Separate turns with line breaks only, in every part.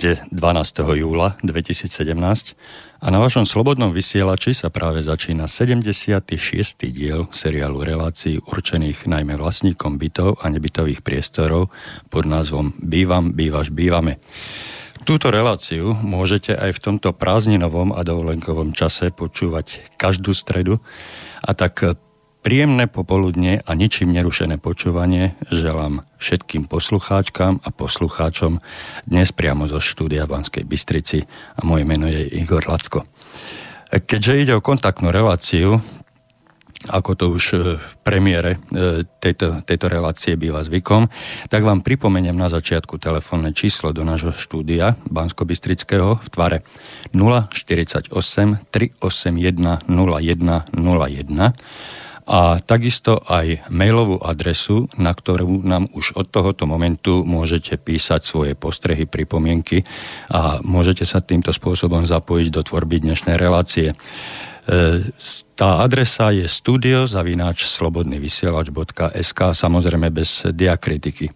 Je 12. júla 2017 a na vašom slobodnom vysielači sa práve začína 76. diel seriálu relácií určených najmä vlastníkom bytov a nebytových priestorov pod názvom Bývam, bývaš, bývame. Túto reláciu môžete aj v tomto prázdninovom a dovolenkovom čase počúvať každú stredu a tak Príjemné popoludne a ničím nerušené počúvanie želám všetkým poslucháčkam a poslucháčom dnes priamo zo štúdia Banskej Bystrici a moje meno je Igor Lacko. Keďže ide o kontaktnú reláciu, ako to už e, v premiére e, tejto, tejto relácie býva zvykom, tak vám pripomeniem na začiatku telefónne číslo do nášho štúdia Bansko-Bystrického v tvare 048 381 0101 a takisto aj mailovú adresu, na ktorú nám už od tohoto momentu môžete písať svoje postrehy, pripomienky a môžete sa týmto spôsobom zapojiť do tvorby dnešnej relácie. E, tá adresa je studiozavináčslobodnyvysielač.sk samozrejme bez diakritiky.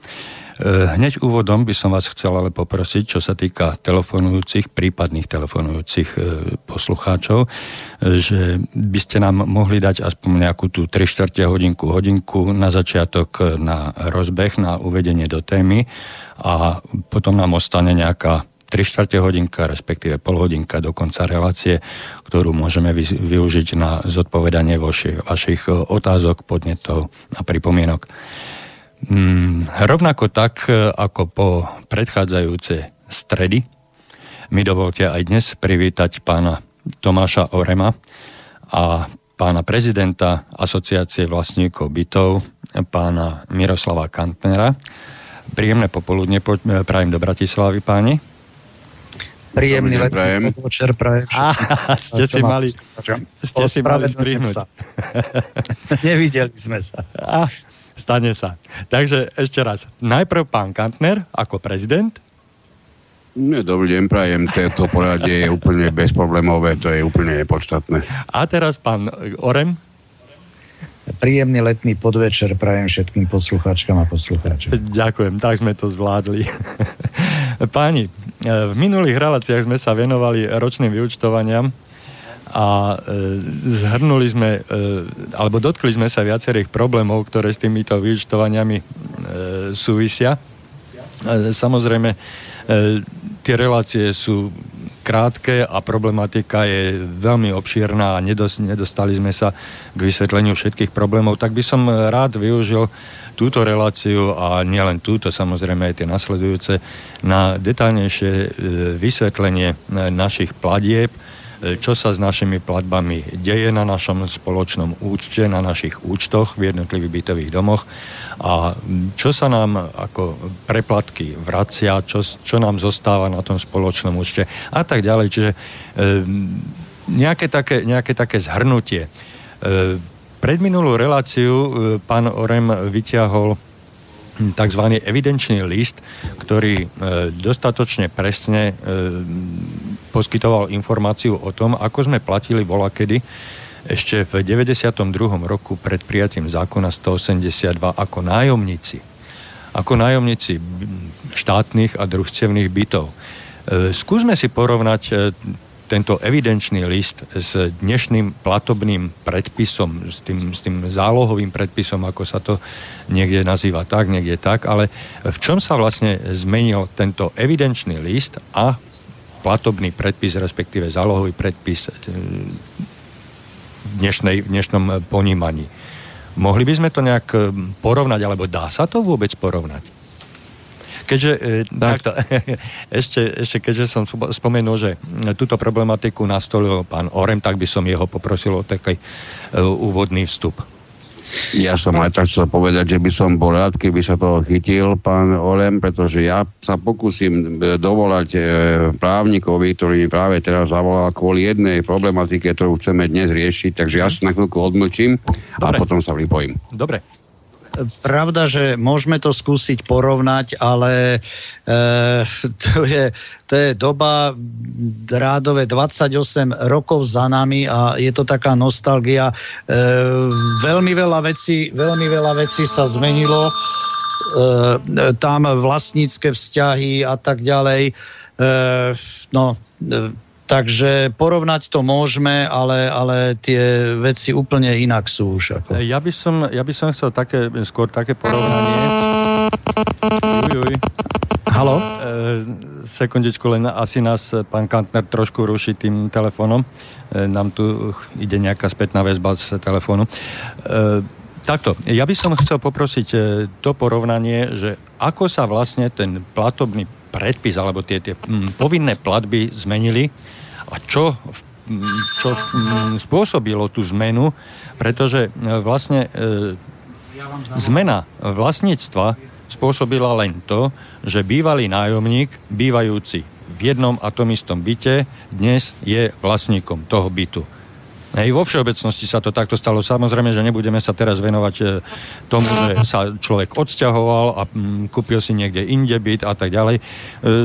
Eh, hneď úvodom by som vás chcel ale poprosiť, čo sa týka telefonujúcich, prípadných telefonujúcich eh, poslucháčov, eh, že by ste nám mohli dať aspoň nejakú tú 3 čtvrte hodinku, hodinku na začiatok na rozbeh, na uvedenie do témy a potom nám ostane nejaká 3 čtvrte hodinka, respektíve pol hodinka do konca relácie, ktorú môžeme využiť na zodpovedanie vašich otázok, podnetov a pripomienok. Mm, rovnako tak, e, ako po predchádzajúce stredy, mi dovolte aj dnes privítať pána Tomáša Orema a pána prezidenta Asociácie vlastníkov bytov, pána Miroslava Kantnera. Príjemné popoludne e, prajem do Bratislavy, páni.
Príjemný letný podvečer prajem.
ste si mali, ste si mali strihnúť.
Nevideli sme sa. A,
Stane sa. Takže ešte raz. Najprv pán Kantner ako prezident.
Nie, dobrý deň, prajem. To poradie je úplne bezproblémové, to je úplne nepodstatné.
A teraz pán Orem.
Príjemný letný podvečer prajem všetkým poslucháčkam a poslucháčom.
Ďakujem, tak sme to zvládli. Páni, v minulých reláciách sme sa venovali ročným vyučtovaniam a e, zhrnuli sme, e, alebo dotkli sme sa viacerých problémov, ktoré s týmito vyučtovaniami e, súvisia. Samozrejme, tie relácie sú krátke a problematika je veľmi obšírna a nedostali sme sa k vysvetleniu všetkých problémov, tak by som rád využil túto reláciu a nielen túto, samozrejme aj tie nasledujúce, na detálnejšie e, vysvetlenie našich platieb, čo sa s našimi platbami deje na našom spoločnom účte, na našich účtoch v jednotlivých bytových domoch a čo sa nám ako preplatky vracia, čo, čo nám zostáva na tom spoločnom účte a tak ďalej. Čiže e, nejaké, také, nejaké také zhrnutie. E, predminulú reláciu e, pán Orem vyťahol tzv. evidenčný list, ktorý dostatočne presne poskytoval informáciu o tom, ako sme platili volakedy ešte v 92. roku pred prijatím zákona 182 ako nájomníci. Ako nájomníci štátnych a družstevných bytov. E, skúsme si porovnať tento evidenčný list s dnešným platobným predpisom, s tým, s tým zálohovým predpisom, ako sa to niekde nazýva tak, niekde tak, ale v čom sa vlastne zmenil tento evidenčný list a platobný predpis, respektíve zálohový predpis e, v, dnešnej, v dnešnom ponímaní. Mohli by sme to nejak e, porovnať, alebo dá sa to vôbec porovnať? Keďže, e, tak. takto, ešte, ešte keďže som spomenul, že túto problematiku nastolil pán Orem, tak by som jeho poprosil o taký e, úvodný vstup.
Ja som aj tak chcel povedať, že by som bol rád, keby sa toho chytil pán Orem, pretože ja sa pokúsim e, dovolať právnikovi, ktorý mi práve teraz zavolal kvôli jednej problematike, ktorú chceme dnes riešiť, takže ja sa na chvíľku odmlčím a potom sa pripojím.
Dobre
pravda, že môžeme to skúsiť porovnať, ale e, to, je, to je doba rádové 28 rokov za nami a je to taká nostalgia. E, veľmi veľa vecí, veľmi veľa vecí sa zmenilo tam vlastnícke vzťahy a tak ďalej. E, no, Takže porovnať to môžeme, ale, ale tie veci úplne inak sú už. Ako.
Ja, by som, ja by som chcel také, skôr také porovnanie. Uj, uj.
Halo? E,
sekundičku, len asi nás pán Kantner trošku ruší tým telefónom. E, nám tu ide nejaká spätná väzba z telefónu. E, takto, ja by som chcel poprosiť e, to porovnanie, že ako sa vlastne ten platobný predpis alebo tie, tie mm, povinné platby zmenili a čo, čo spôsobilo tú zmenu, pretože e, vlastne e, zmena vlastníctva spôsobila len to, že bývalý nájomník, bývajúci v jednom a tom istom byte, dnes je vlastníkom toho bytu. Hej, vo všeobecnosti sa to takto stalo. Samozrejme, že nebudeme sa teraz venovať e, tomu, že sa človek odsťahoval a mm, kúpil si niekde inde byt a tak ďalej. E,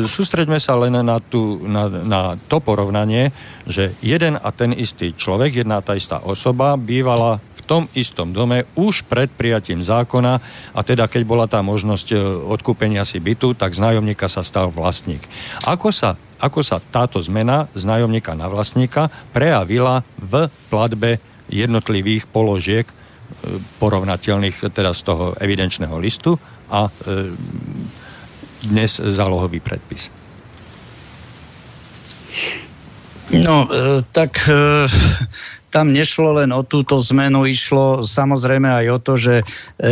sústreďme sa len na, tú, na, na to porovnanie, že jeden a ten istý človek, jedna tá istá osoba bývala tom istom dome už pred prijatím zákona a teda keď bola tá možnosť e, odkúpenia si bytu, tak z nájomníka sa stal vlastník. Ako sa ako sa táto zmena z nájomníka na vlastníka prejavila v platbe jednotlivých položiek e, porovnateľných teda z toho evidenčného listu a e, dnes zálohový predpis.
No, e, tak tam nešlo len o túto zmenu, išlo samozrejme aj o to, že e,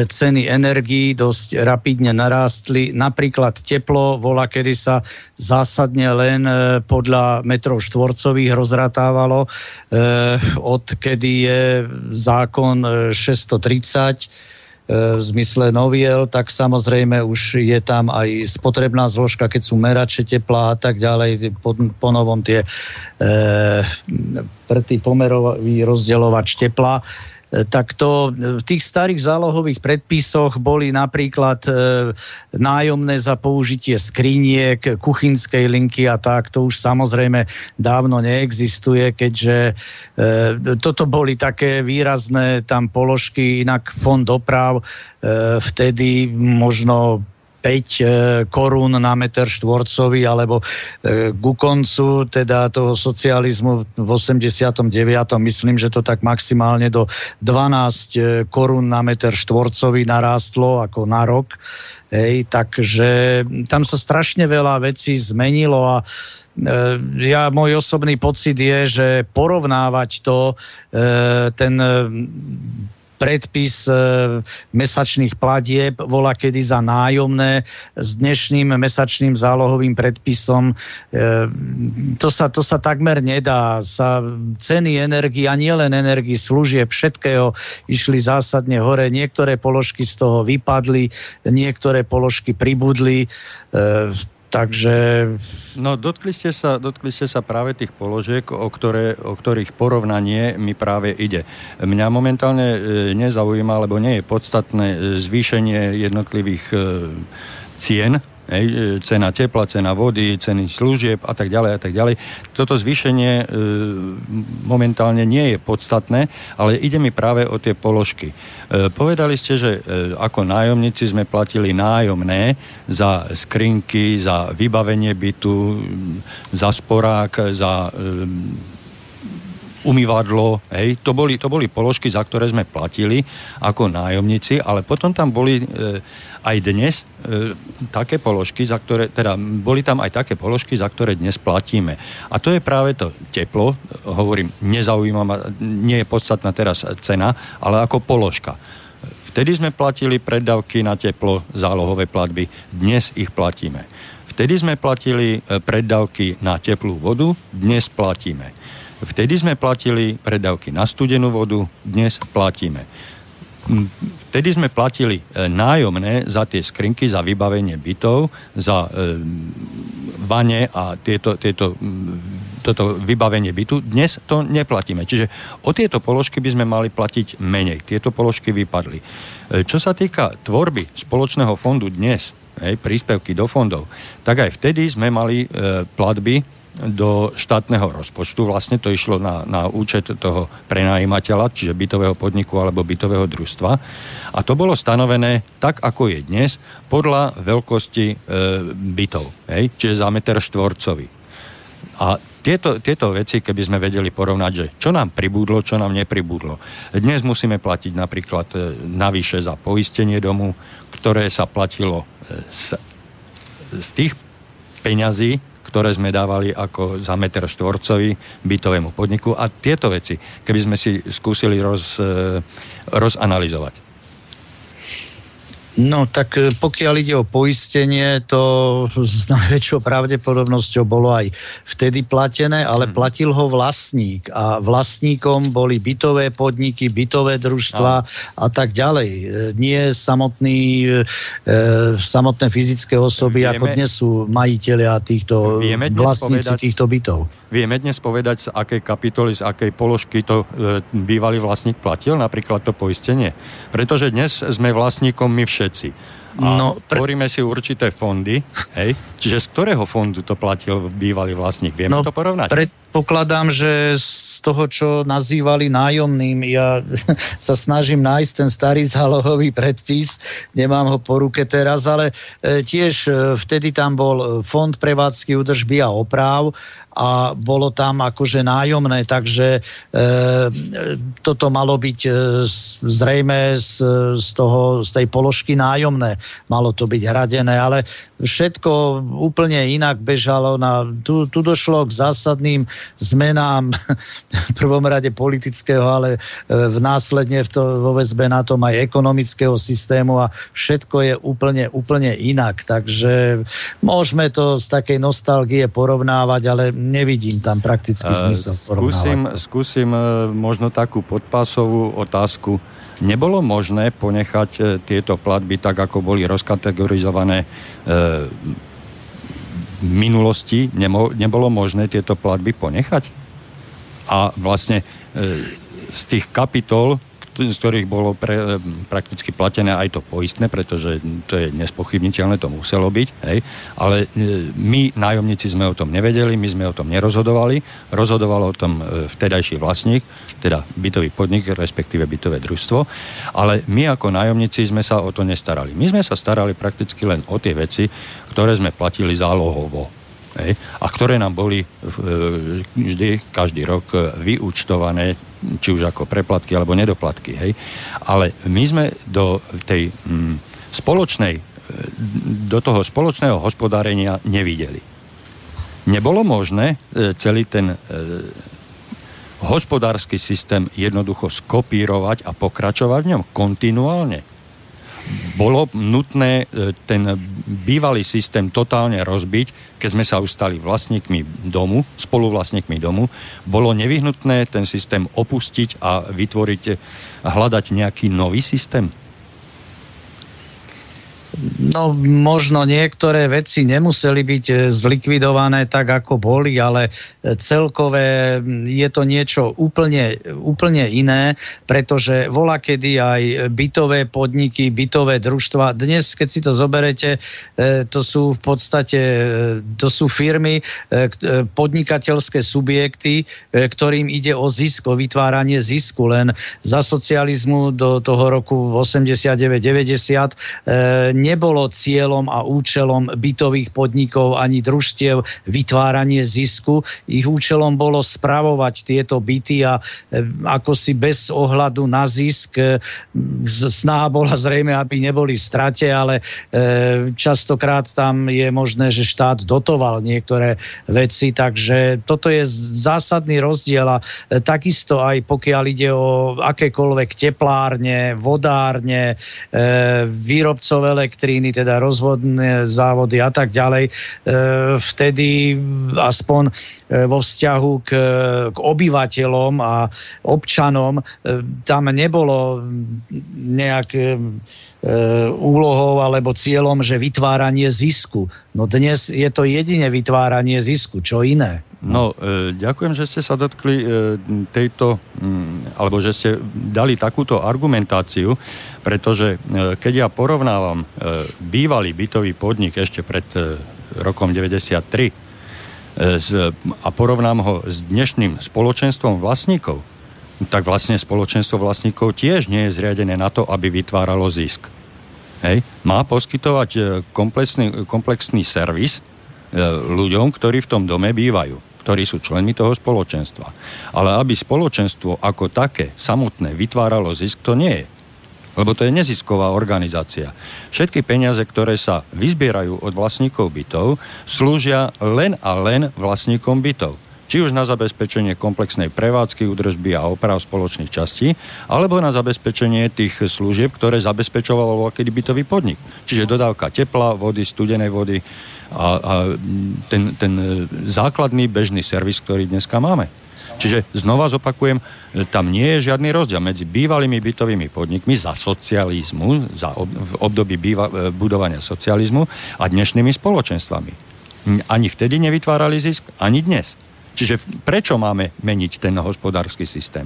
ceny energií dosť rapidne narástli. Napríklad teplo vola, kedy sa zásadne len e, podľa metrov štvorcových rozratávalo, e, odkedy je zákon 630 v zmysle noviel, tak samozrejme už je tam aj spotrebná zložka, keď sú merače tepla a tak ďalej, po, po novom tie e, prtý pomerový rozdeľovač tepla. Tak to v tých starých zálohových predpisoch boli napríklad e, nájomné za použitie skriniek, kuchynskej linky a tak. To už samozrejme dávno neexistuje, keďže e, toto boli také výrazné tam položky, inak fond doprav vtedy možno 5 e, korún na meter štvorcový, alebo e, ku koncu teda toho socializmu v 89. myslím, že to tak maximálne do 12 e, korún na meter štvorcový narástlo ako na rok. Hej, takže tam sa strašne veľa vecí zmenilo a ja, môj osobný pocit je, že porovnávať to, ten predpis e, mesačných platieb volá kedy za nájomné s dnešným mesačným zálohovým predpisom. E, to, sa, to sa takmer nedá. Sa ceny energii a nielen energii, služieb, všetkého išli zásadne hore. Niektoré položky z toho vypadli, niektoré položky pribudli. Takže...
No, dotkli ste, sa, dotkli ste sa práve tých položiek, o, ktoré, o ktorých porovnanie mi práve ide. Mňa momentálne e, nezaujíma, alebo nie je podstatné e, zvýšenie jednotlivých e, cien Hej, e, cena tepla, cena vody, ceny služieb a tak ďalej a tak ďalej. Toto zvýšenie e, momentálne nie je podstatné, ale ide mi práve o tie položky. E, povedali ste, že e, ako nájomníci sme platili nájomné za skrinky, za vybavenie bytu, za sporák, za e, umývadlo, hej, to boli, to boli položky, za ktoré sme platili ako nájomníci, ale potom tam boli e, aj dnes e, také položky, za ktoré, teda boli tam aj také položky, za ktoré dnes platíme. A to je práve to teplo, hovorím, nezaujíma ma, nie je podstatná teraz cena, ale ako položka. Vtedy sme platili preddavky na teplo, zálohové platby, dnes ich platíme. Vtedy sme platili e, preddavky na teplú vodu, dnes platíme. Vtedy sme platili preddavky na studenú vodu, dnes platíme vtedy sme platili e, nájomné za tie skrinky, za vybavenie bytov, za e, vane a tieto, tieto, toto vybavenie bytu. Dnes to neplatíme. Čiže o tieto položky by sme mali platiť menej. Tieto položky vypadli. E, čo sa týka tvorby spoločného fondu dnes, príspevky do fondov, tak aj vtedy sme mali platby do štátneho rozpočtu. Vlastne to išlo na, na účet toho prenajímateľa, čiže bytového podniku alebo bytového družstva. A to bolo stanovené tak, ako je dnes, podľa veľkosti e, bytov, hej? čiže za meter štvorcový. A tieto, tieto veci, keby sme vedeli porovnať, že čo nám pribúdlo, čo nám nepribúdlo. Dnes musíme platiť napríklad e, navyše za poistenie domu, ktoré sa platilo e, z, z tých peňazí, ktoré sme dávali ako za meter štvorcový bytovému podniku a tieto veci, keby sme si skúsili roz, e, rozanalizovať.
No tak e, pokiaľ ide o poistenie, to s najväčšou pravdepodobnosťou bolo aj vtedy platené, ale hmm. platil ho vlastník a vlastníkom boli bytové podniky, bytové družstva no. a tak ďalej. E, nie samotný, e, samotné fyzické osoby, vieme, ako dnes sú majiteľia týchto vlastníci povedať, týchto bytov.
Vieme dnes povedať, z akej kapitoly, z akej položky to e, bývalý vlastník platil, napríklad to poistenie? Pretože dnes sme vlastníkom my všetci. A no, pre... tvoríme si určité fondy, hej? Čiže z ktorého fondu to platil bývalý vlastník? Vieme no, to porovnať?
Predpokladám, že z toho, čo nazývali nájomným, ja sa snažím nájsť ten starý zálohový predpis, nemám ho po ruke teraz, ale e, tiež e, vtedy tam bol fond prevádzky údržby a oprav a bolo tam akože nájomné, takže e, toto malo byť e, zrejme z, z, toho, z tej položky nájomné, malo to byť hradené, ale všetko úplne inak bežalo. Na, tu, tu došlo k zásadným zmenám v prvom rade politického, ale e, v následne v to, vo väzbe na tom aj ekonomického systému a všetko je úplne, úplne inak. Takže môžeme to z takej nostalgie porovnávať, ale nevidím tam praktický zmysel.
Skúsim, skúsim e, možno takú podpásovú otázku. Nebolo možné ponechať e, tieto platby tak, ako boli rozkategorizované e, v minulosti? Nebolo možné tieto platby ponechať? A vlastne z tých kapitol, z ktorých bolo pre, prakticky platené aj to poistné, pretože to je nespochybniteľné, to muselo byť, hej. ale e, my, nájomníci, sme o tom nevedeli, my sme o tom nerozhodovali, rozhodovalo o tom e, vtedajší vlastník, teda bytový podnik, respektíve bytové družstvo, ale my ako nájomníci sme sa o to nestarali. My sme sa starali prakticky len o tie veci, ktoré sme platili zálohovo. Hej, a ktoré nám boli vždy, každý rok vyúčtované či už ako preplatky alebo nedoplatky. Hej. Ale my sme do tej mm, spoločnej, e, do toho spoločného hospodárenia nevideli. Nebolo možné e, celý ten e, hospodársky systém jednoducho skopírovať a pokračovať v ňom kontinuálne bolo nutné e, ten bývalý systém totálne rozbiť, keď sme sa už stali vlastníkmi domu, spoluvlastníkmi domu, bolo nevyhnutné ten systém opustiť a vytvoriť, hľadať nejaký nový systém?
No možno niektoré veci nemuseli byť e, zlikvidované tak, ako boli, ale e, celkové je to niečo úplne, úplne iné, pretože volá kedy aj bytové podniky, bytové družstva. Dnes, keď si to zoberete, e, to sú v podstate to sú firmy, podnikateľské subjekty, ktorým ide o zisk, o vytváranie zisku. Len za socializmu do toho roku 89-90 nebolo cieľom a účelom bytových podnikov ani družstiev vytváranie zisku. Ich účelom bolo spravovať tieto byty a e, ako si bez ohľadu na zisk e, snaha bola zrejme, aby neboli v strate, ale e, častokrát tam je možné, že štát dotoval niektoré veci, takže toto je zásadný rozdiel a takisto aj pokiaľ ide o akékoľvek teplárne, vodárne, výrobcov elektríny, elektríny, teda rozvodné závody a tak ďalej, e, vtedy aspoň e, vo vzťahu k, k obyvateľom a občanom e, tam nebolo nejak úlohou alebo cieľom, že vytváranie zisku. No dnes je to jedine vytváranie zisku, čo iné.
No, e, ďakujem, že ste sa dotkli e, tejto, m, alebo že ste dali takúto argumentáciu, pretože e, keď ja porovnávam e, bývalý bytový podnik ešte pred e, rokom 93 a porovnám ho s dnešným spoločenstvom vlastníkov, tak vlastne spoločenstvo vlastníkov tiež nie je zriadené na to, aby vytváralo zisk. Hej. Má poskytovať e, komplexný, komplexný servis e, ľuďom, ktorí v tom dome bývajú, ktorí sú členmi toho spoločenstva. Ale aby spoločenstvo ako také samotné vytváralo zisk, to nie je. Lebo to je nezisková organizácia. Všetky peniaze, ktoré sa vyzbierajú od vlastníkov bytov, slúžia len a len vlastníkom bytov či už na zabezpečenie komplexnej prevádzky, údržby a oprav spoločných častí, alebo na zabezpečenie tých služieb, ktoré zabezpečoval aký bytový podnik. Čiže dodávka tepla, vody, studenej vody a, a ten, ten základný bežný servis, ktorý dneska máme. Čiže znova zopakujem, tam nie je žiadny rozdiel medzi bývalými bytovými podnikmi za socializmu, za ob, v období býva, budovania socializmu a dnešnými spoločenstvami. Ani vtedy nevytvárali zisk, ani dnes. Čiže prečo máme meniť ten hospodársky systém?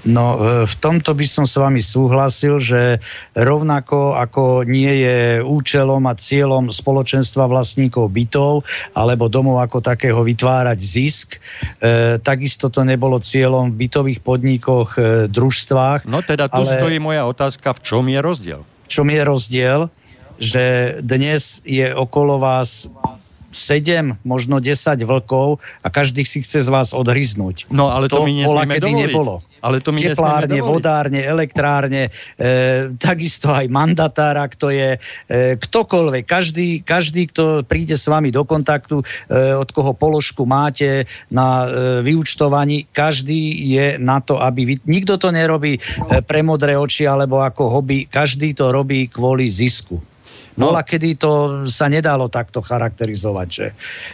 No, e, v tomto by som s vami súhlasil, že rovnako ako nie je účelom a cieľom spoločenstva vlastníkov bytov alebo domov ako takého vytvárať zisk, e, takisto to nebolo cieľom v bytových podnikoch, e, družstvách.
No teda tu ale... stojí moja otázka, v čom je rozdiel?
V čom je rozdiel? Že dnes je okolo vás 7, možno 10 vlkov a každý si chce z vás odhryznúť.
No ale to, to my nesmieme kedy dovoliť. nebolo.
Ale to my Teplárne, vodárne, elektrárne, e, takisto aj mandatár, ak to je e, ktokoľvek, každý, každý, kto príde s vami do kontaktu, e, od koho položku máte na e, vyučtovaní, každý je na to, aby... Vy, nikto to nerobí e, pre modré oči alebo ako hobby, každý to robí kvôli zisku. No. Bola, kedy to sa nedalo takto charakterizovať, že,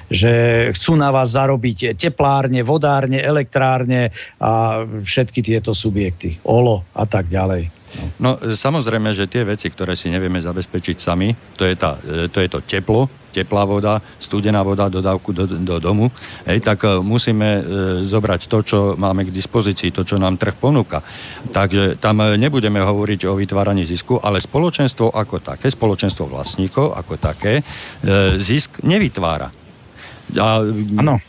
že chcú na vás zarobiť teplárne, vodárne, elektrárne a všetky tieto subjekty, OLO a tak ďalej.
No samozrejme, že tie veci, ktoré si nevieme zabezpečiť sami, to je, tá, e, to, je to teplo, teplá voda, studená voda, dodávku do, do domu, hej, tak e, musíme e, zobrať to, čo máme k dispozícii, to, čo nám trh ponúka. Takže tam e, nebudeme hovoriť o vytváraní zisku, ale spoločenstvo ako také, spoločenstvo vlastníkov ako také, e, zisk nevytvára a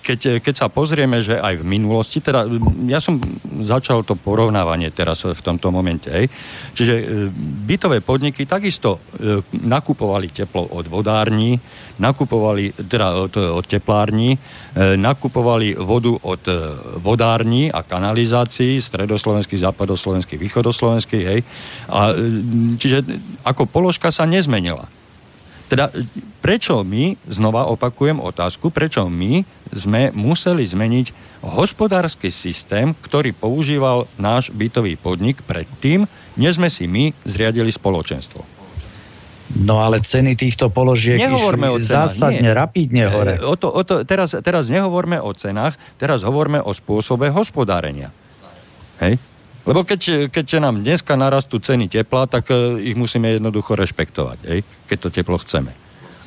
keď, keď sa pozrieme, že aj v minulosti, teda ja som začal to porovnávanie teraz v tomto momente, hej. čiže e, bytové podniky takisto e, nakupovali teplo od vodární, nakupovali, teda od, od teplární, e, nakupovali vodu od vodární a kanalizácií, stredoslovenských, západoslovenských, východoslovenských, hej. A, čiže ako položka sa nezmenila. Teda prečo my, znova opakujem otázku, prečo my sme museli zmeniť hospodársky systém, ktorý používal náš bytový podnik predtým, než sme si my zriadili spoločenstvo.
No ale ceny týchto položiek
nehovorme
išli o cenách, zásadne, nie. rapidne hore.
E, o to, o to, teraz, teraz nehovorme o cenách, teraz hovorme o spôsobe hospodárenia. Hej? Lebo keď, keď nám dneska narastú ceny tepla, tak uh, ich musíme jednoducho rešpektovať, ej? keď to teplo chceme.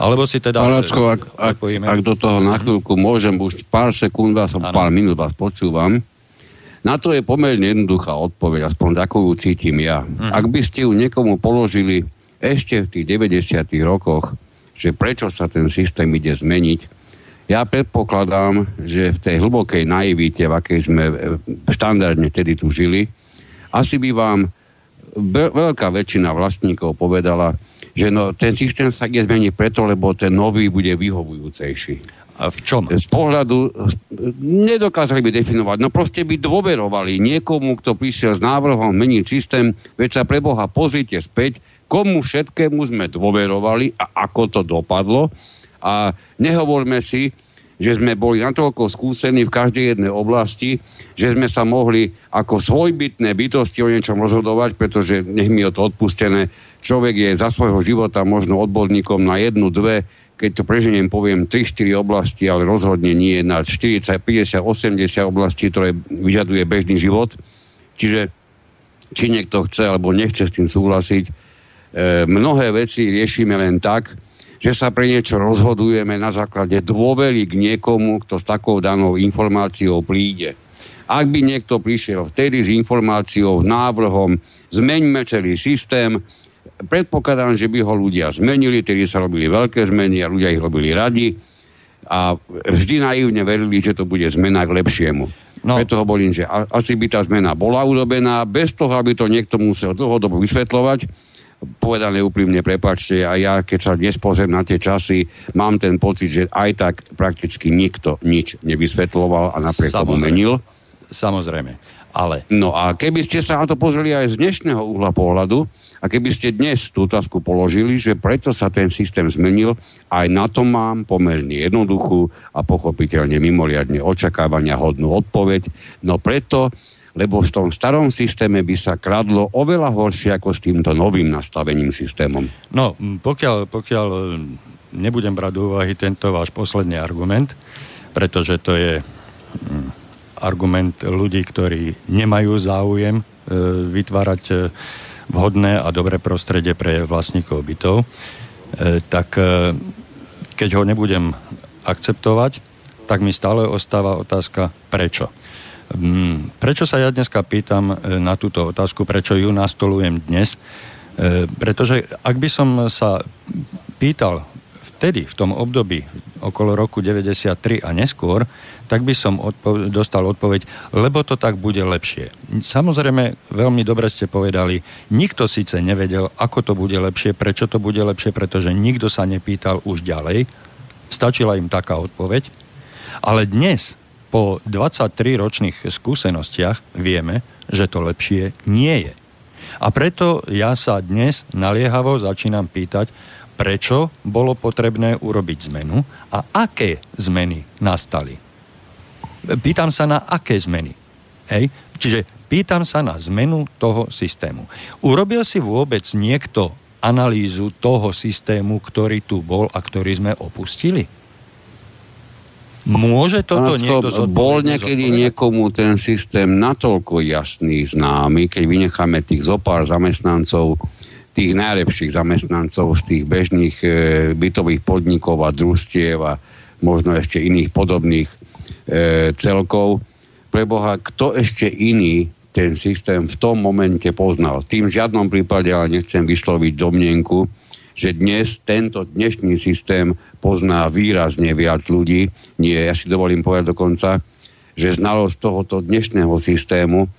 Alebo si teda...
Palačko, ak, ak, ak do toho na chvíľku môžem, už pár sekúnd vás, ano. pár minút vás počúvam. Na to je pomerne jednoduchá odpoveď, aspoň takú ju cítim ja. Hmm. Ak by ste ju niekomu položili ešte v tých 90. rokoch, že prečo sa ten systém ide zmeniť, ja predpokladám, že v tej hlbokej naivite, v akej sme e, štandardne tedy tu žili, asi by vám veľká väčšina vlastníkov povedala, že no, ten systém sa ide zmeniť preto, lebo ten nový bude vyhovujúcejší.
A v čom?
Z pohľadu nedokázali by definovať. No proste by dôverovali niekomu, kto prišiel s návrhom meniť systém, veď sa pre Boha pozrite späť, komu všetkému sme dôverovali a ako to dopadlo. A nehovorme si, že sme boli natoľko skúsení v každej jednej oblasti, že sme sa mohli ako svojbytné bytosti o niečom rozhodovať, pretože nech mi je to odpustené, človek je za svojho života možno odborníkom na jednu, dve, keď to preženiem, poviem 3-4 oblasti, ale rozhodne nie na 40, 50, 80 oblastí, ktoré vyžaduje bežný život. Čiže či niekto chce alebo nechce s tým súhlasiť, e, mnohé veci riešime len tak, že sa pre niečo rozhodujeme na základe dôvery k niekomu, kto s takou danou informáciou príde. Ak by niekto prišiel vtedy s informáciou, návrhom, zmeňme celý systém, predpokladám, že by ho ľudia zmenili, tedy sa robili veľké zmeny a ľudia ich robili radi. a vždy naivne verili, že to bude zmena k lepšiemu. No. Preto hovorím, že asi by tá zmena bola urobená bez toho, aby to niekto musel dlhodobo vysvetľovať povedané úprimne, prepačte, a ja keď sa dnes pozriem na tie časy, mám ten pocit, že aj tak prakticky nikto nič nevysvetloval a napriek tomu menil.
Samozrejme, ale...
No a keby ste sa na to pozreli aj z dnešného uhla pohľadu, a keby ste dnes tú otázku položili, že prečo sa ten systém zmenil, aj na to mám pomerne jednoduchú a pochopiteľne mimoriadne očakávania hodnú odpoveď. No preto, lebo v tom starom systéme by sa kradlo oveľa horšie ako s týmto novým nastavením systémom.
No, pokiaľ, pokiaľ e, nebudem brať do úvahy tento váš posledný argument, pretože to je argument ľudí, ktorí nemajú záujem e, vytvárať e, vhodné a dobré prostredie pre vlastníkov bytov, tak keď ho nebudem akceptovať, tak mi stále ostáva otázka prečo. Mm, prečo sa ja dneska pýtam e, na túto otázku, prečo ju nastolujem dnes? E, pretože ak by som sa pýtal vtedy, v tom období okolo roku 93 a neskôr, tak by som odpo- dostal odpoveď, lebo to tak bude lepšie. Samozrejme, veľmi dobre ste povedali, nikto síce nevedel, ako to bude lepšie, prečo to bude lepšie, pretože nikto sa nepýtal už ďalej. Stačila im taká odpoveď. Ale dnes, po 23 ročných skúsenostiach vieme, že to lepšie nie je. A preto ja sa dnes naliehavo začínam pýtať, prečo bolo potrebné urobiť zmenu a aké zmeny nastali. Pýtam sa na aké zmeny. Hej? Čiže pýtam sa na zmenu toho systému. Urobil si vôbec niekto analýzu toho systému, ktorý tu bol a ktorý sme opustili? Môže toto Panacko, niekto zodpovedať?
Bol niekedy zodpovedať? niekomu ten systém natoľko jasný, známy, keď vynecháme tých zopár zamestnancov, tých najlepších zamestnancov z tých bežných e, bytových podnikov a družstiev a možno ešte iných podobných e, celkov. Preboha, kto ešte iný ten systém v tom momente poznal? Tým v žiadnom prípade ale nechcem vysloviť domnenku, že dnes tento dnešný systém pozná výrazne viac ľudí. Nie, ja si dovolím povedať dokonca, že znalosť tohoto dnešného systému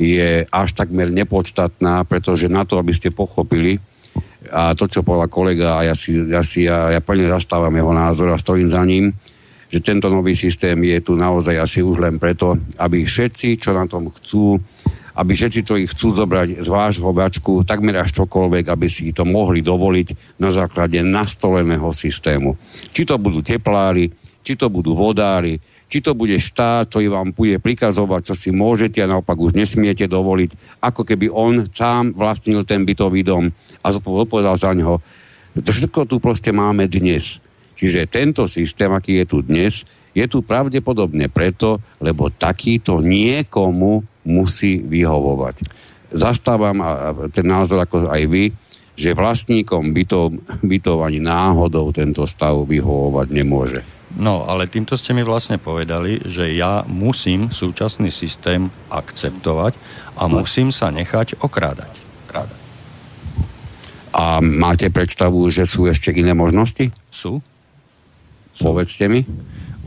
je až takmer nepodstatná, pretože na to, aby ste pochopili, a to, čo povedal kolega, a ja, si, ja, si, ja, ja plne zastávam jeho názor a stojím za ním, že tento nový systém je tu naozaj asi už len preto, aby všetci, čo na tom chcú, aby všetci, ktorí chcú zobrať z vášho bačku takmer až čokoľvek, aby si to mohli dovoliť na základe nastoleného systému. Či to budú teplári, či to budú vodári, či to bude štát, ktorý vám bude prikazovať, čo si môžete a naopak už nesmiete dovoliť, ako keby on sám vlastnil ten bytový dom a zodpovedal za ňo. Všetko tu proste máme dnes. Čiže tento systém, aký je tu dnes, je tu pravdepodobne preto, lebo takýto niekomu musí vyhovovať. Zastávam ten názor ako aj vy, že vlastníkom bytov, bytov ani náhodou tento stav vyhovovať nemôže.
No, ale týmto ste mi vlastne povedali, že ja musím súčasný systém akceptovať a musím sa nechať okrádať. Krádať.
A máte predstavu, že sú ešte iné možnosti?
Sú.
sú. Povedzte mi.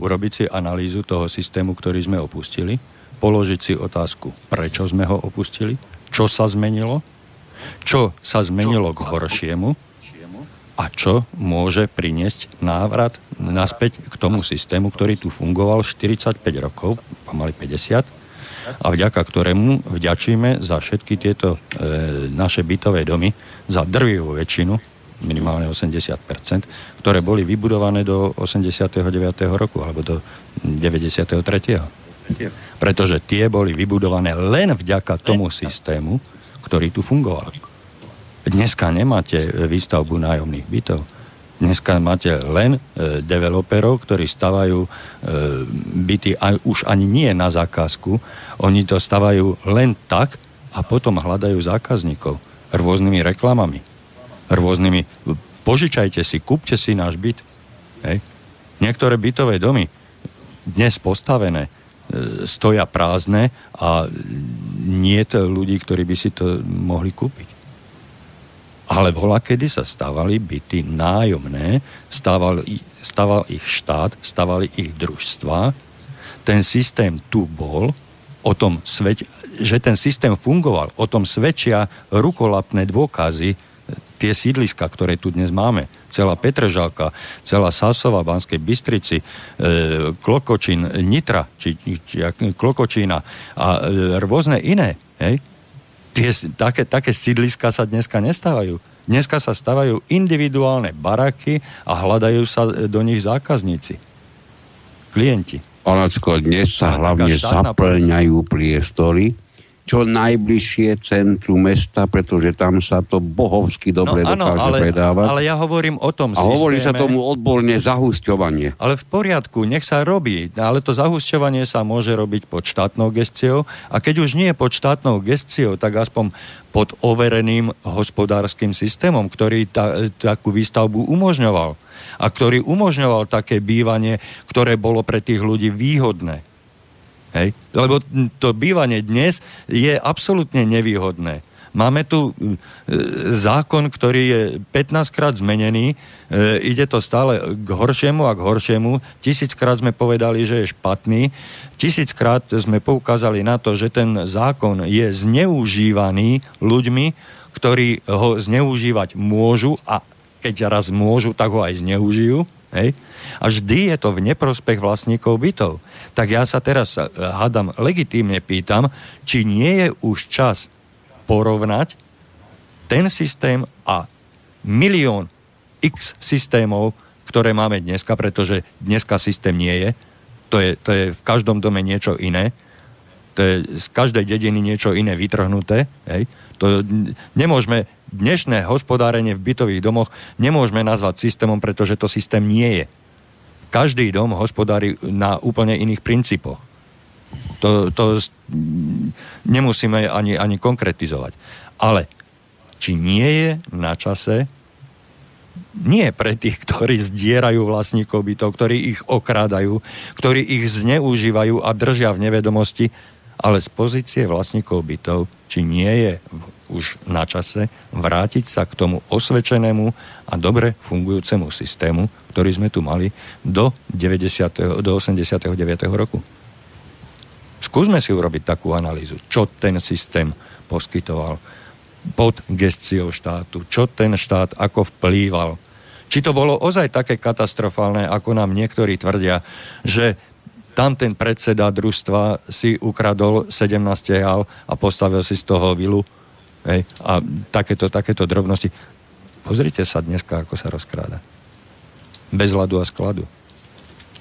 Urobiť si analýzu toho systému, ktorý sme opustili položiť si otázku, prečo sme ho opustili, čo sa zmenilo, čo sa zmenilo k horšiemu a čo môže priniesť návrat naspäť k tomu systému, ktorý tu fungoval 45 rokov, pomaly 50, a vďaka ktorému vďačíme za všetky tieto e, naše bytové domy, za drvivú väčšinu, minimálne 80%, ktoré boli vybudované do 89. roku alebo do 93. Pretože tie boli vybudované len vďaka tomu systému, ktorý tu fungoval. Dneska nemáte výstavbu nájomných bytov. Dneska máte len e, developerov, ktorí stavajú e, byty a už ani nie na zákazku. Oni to stavajú len tak a potom hľadajú zákazníkov rôznymi reklamami. Rôznymi požičajte si, kúpte si náš byt. Hej. Niektoré bytové domy dnes postavené stoja prázdne a nie je ľudí, ktorí by si to mohli kúpiť. Ale vola, kedy sa stávali byty nájomné, stával, stával ich štát, stávali ich družstva. Ten systém tu bol, o tom svet, že ten systém fungoval, o tom svedčia rukolapné dôkazy, tie sídliska, ktoré tu dnes máme, celá Petržalka, celá Sásova, Banskej Bystrici, e, Klokočín, Nitra, či, či, Klokočína a e, rôzne iné, hej, tie, také, také sídliska sa dneska nestávajú. Dneska sa stávajú individuálne baraky a hľadajú sa do nich zákazníci. Klienti.
Onacko, dnes sa hlavne zaplňajú priestory čo najbližšie centru mesta, pretože tam sa to bohovsky dobre no, áno, dokáže ale, predávať.
Ale ja hovorím o tom
A systéme, hovorí sa tomu odborne zahusťovanie.
Ale v poriadku, nech sa robí, ale to zahusťovanie sa môže robiť pod štátnou gestiou a keď už nie pod štátnou gestiou, tak aspoň pod overeným hospodárskym systémom, ktorý ta, takú výstavbu umožňoval a ktorý umožňoval také bývanie, ktoré bolo pre tých ľudí výhodné. Hej? Lebo to bývanie dnes je absolútne nevýhodné. Máme tu e, zákon, ktorý je 15 krát zmenený, e, ide to stále k horšiemu a k horšiemu. Tisíckrát sme povedali, že je špatný. Tisíckrát sme poukázali na to, že ten zákon je zneužívaný ľuďmi, ktorí ho zneužívať môžu a keď raz môžu, tak ho aj zneužijú. Hej? A vždy je to v neprospech vlastníkov bytov tak ja sa teraz eh, hádam legitímne pýtam, či nie je už čas porovnať ten systém a milión x systémov, ktoré máme dneska, pretože dneska systém nie je. To je, to je v každom dome niečo iné. To je z každej dediny niečo iné vytrhnuté. Hej. To nemôžeme, dnešné hospodárenie v bytových domoch nemôžeme nazvať systémom, pretože to systém nie je každý dom hospodári na úplne iných princípoch. To, to nemusíme ani, ani konkretizovať. Ale či nie je na čase nie pre tých, ktorí zdierajú vlastníkov bytov, ktorí ich okrádajú, ktorí ich zneužívajú a držia v nevedomosti, ale z pozície vlastníkov bytov, či nie je už na čase vrátiť sa k tomu osvedčenému a dobre fungujúcemu systému, ktorý sme tu mali do, 90, do 89. roku. Skúsme si urobiť takú analýzu, čo ten systém poskytoval pod gestiou štátu, čo ten štát ako vplýval. Či to bolo ozaj také katastrofálne, ako nám niektorí tvrdia, že tam ten predseda družstva si ukradol 17 jal a postavil si z toho vilu Hej? A takéto, takéto drobnosti. Pozrite sa dneska, ako sa rozkráda. Bez hladu a skladu.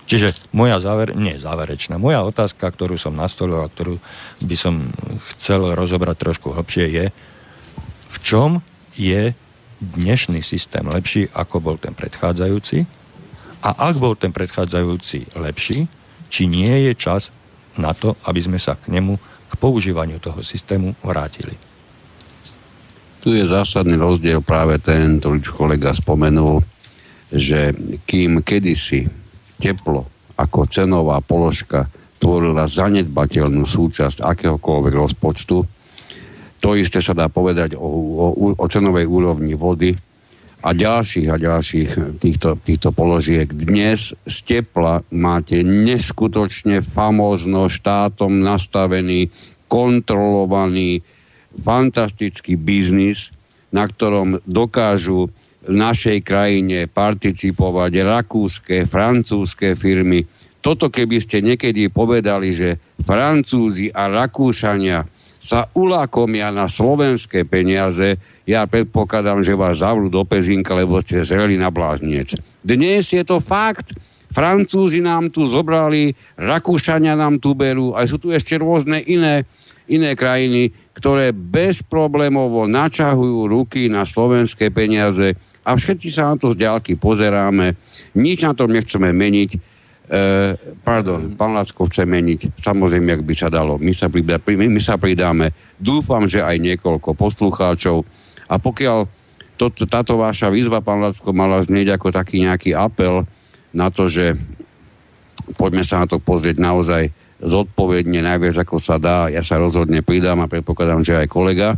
Čiže moja záver, nie záverečná, moja otázka, ktorú som nastolil a ktorú by som chcel rozobrať trošku hlbšie je, v čom je dnešný systém lepší, ako bol ten predchádzajúci a ak bol ten predchádzajúci lepší, či nie je čas na to, aby sme sa k nemu, k používaniu toho systému vrátili.
Tu je zásadný rozdiel práve ten, ktorý kolega spomenul, že kým kedysi teplo ako cenová položka tvorila zanedbateľnú súčasť akéhokoľvek rozpočtu, to isté sa dá povedať o, o, o cenovej úrovni vody a ďalších a ďalších týchto, týchto položiek. Dnes z tepla máte neskutočne famózno štátom nastavený, kontrolovaný, fantastický biznis, na ktorom dokážu v našej krajine participovať rakúske, francúzske firmy. Toto keby ste niekedy povedali, že Francúzi a Rakúšania sa ulákomia na slovenské peniaze, ja predpokladám, že vás zavrú do pezinka, lebo ste zreli na bláznec. Dnes je to fakt. Francúzi nám tu zobrali, Rakúšania nám tu berú, a sú tu ešte rôzne iné, iné krajiny, ktoré bezproblémovo načahujú ruky na slovenské peniaze a všetci sa na to z ďalky pozeráme. Nič na tom nechceme meniť. E, pardon, pán Lacko chce meniť. Samozrejme, ak by sa dalo. My sa, pridá, my sa pridáme. Dúfam, že aj niekoľko poslucháčov. A pokiaľ to, táto vaša výzva, pán Lacko, mala znieť ako taký nejaký apel na to, že poďme sa na to pozrieť naozaj zodpovedne najviac ako sa dá. Ja sa rozhodne pridám a predpokladám, že aj kolega.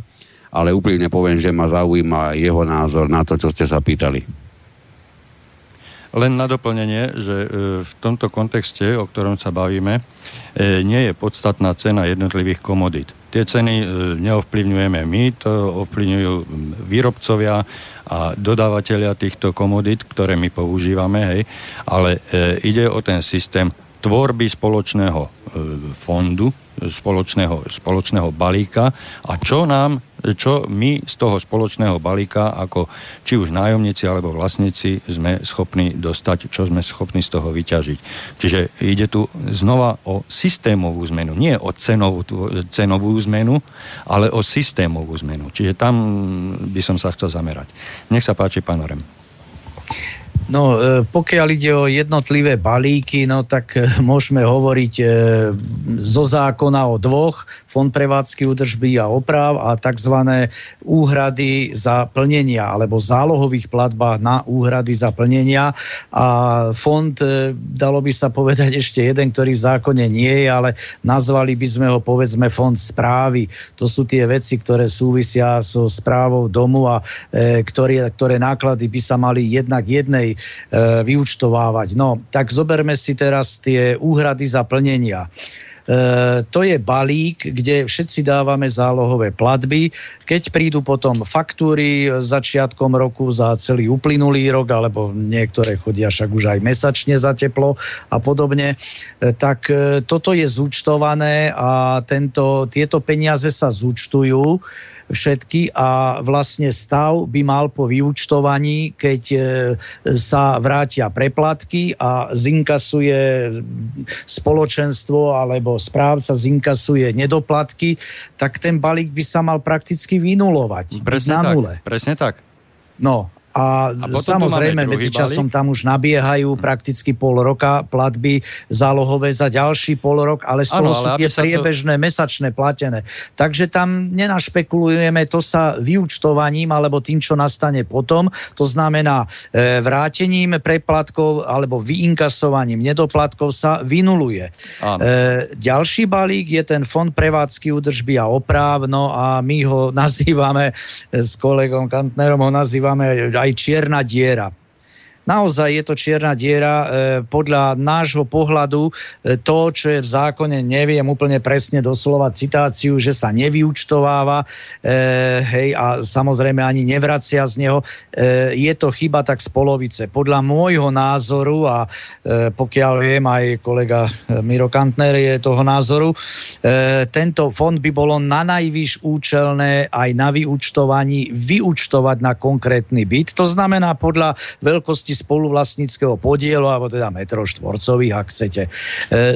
ale úplne poviem, že ma zaujíma jeho názor na to, čo ste sa pýtali.
Len na doplnenie, že e, v tomto kontexte, o ktorom sa bavíme, e, nie je podstatná cena jednotlivých komodít. Tie ceny e, neovplyvňujeme my, to ovplyvňujú výrobcovia a dodávateľia týchto komodít, ktoré my používame, hej, ale ide o ten systém tvorby spoločného fondu, spoločného, spoločného balíka a čo nám, čo my z toho spoločného balíka ako či už nájomníci alebo vlastníci sme schopní dostať, čo sme schopní z toho vyťažiť. Čiže ide tu znova o systémovú zmenu, nie o cenovú, cenovú zmenu, ale o systémovú zmenu. Čiže tam by som sa chcel zamerať. Nech sa páči, pán Orem.
No, e, pokiaľ ide o jednotlivé balíky, no tak e, môžeme hovoriť e, zo zákona o dvoch, fond prevádzky údržby a oprav a tzv. úhrady za plnenia alebo zálohových platbách na úhrady za plnenia a fond, dalo by sa povedať ešte jeden, ktorý v zákone nie je, ale nazvali by sme ho povedzme fond správy. To sú tie veci, ktoré súvisia so správou domu a ktoré, ktoré náklady by sa mali jednak jednej E, vyučtovávať. No, tak zoberme si teraz tie úhrady za plnenia. E, to je balík, kde všetci dávame zálohové platby. Keď prídu potom faktúry začiatkom roku za celý uplynulý rok, alebo niektoré chodia však už aj mesačne za teplo a podobne, e, tak e, toto je zúčtované a tento, tieto peniaze sa zúčtujú všetky a vlastne stav by mal po vyučtovaní, keď sa vrátia preplatky a zinkasuje spoločenstvo alebo správca zinkasuje nedoplatky, tak ten balík by sa mal prakticky vynulovať.
Presne na tak, nule. Presne tak.
No, a, a samozrejme, medzi časom tam už nabiehajú hmm. prakticky pol roka platby zálohové za ďalší pol rok, ale z toho ano, sú tie priebežné, to... mesačné platené. Takže tam nenašpekulujeme to sa vyučtovaním alebo tým, čo nastane potom. To znamená e, vrátením preplatkov alebo vyinkasovaním nedoplatkov sa vynuluje. E, ďalší balík je ten fond prevádzky údržby a oprávno no a my ho nazývame s kolegom Kantnerom ho nazývame aj čierna diera. Naozaj je to čierna diera. E, podľa nášho pohľadu e, to, čo je v zákone, neviem úplne presne doslova citáciu, že sa nevyučtováva e, hej, a samozrejme ani nevracia z neho. E, je to chyba tak z polovice. Podľa môjho názoru a e, pokiaľ viem, aj kolega e, Miro Kantner je toho názoru, e, tento fond by bolo na najvyš účelné aj na vyučtovaní vyučtovať na konkrétny byt. To znamená podľa veľkosti spoluvlastníckého podielu, alebo teda metro štvorcových, ak chcete. E,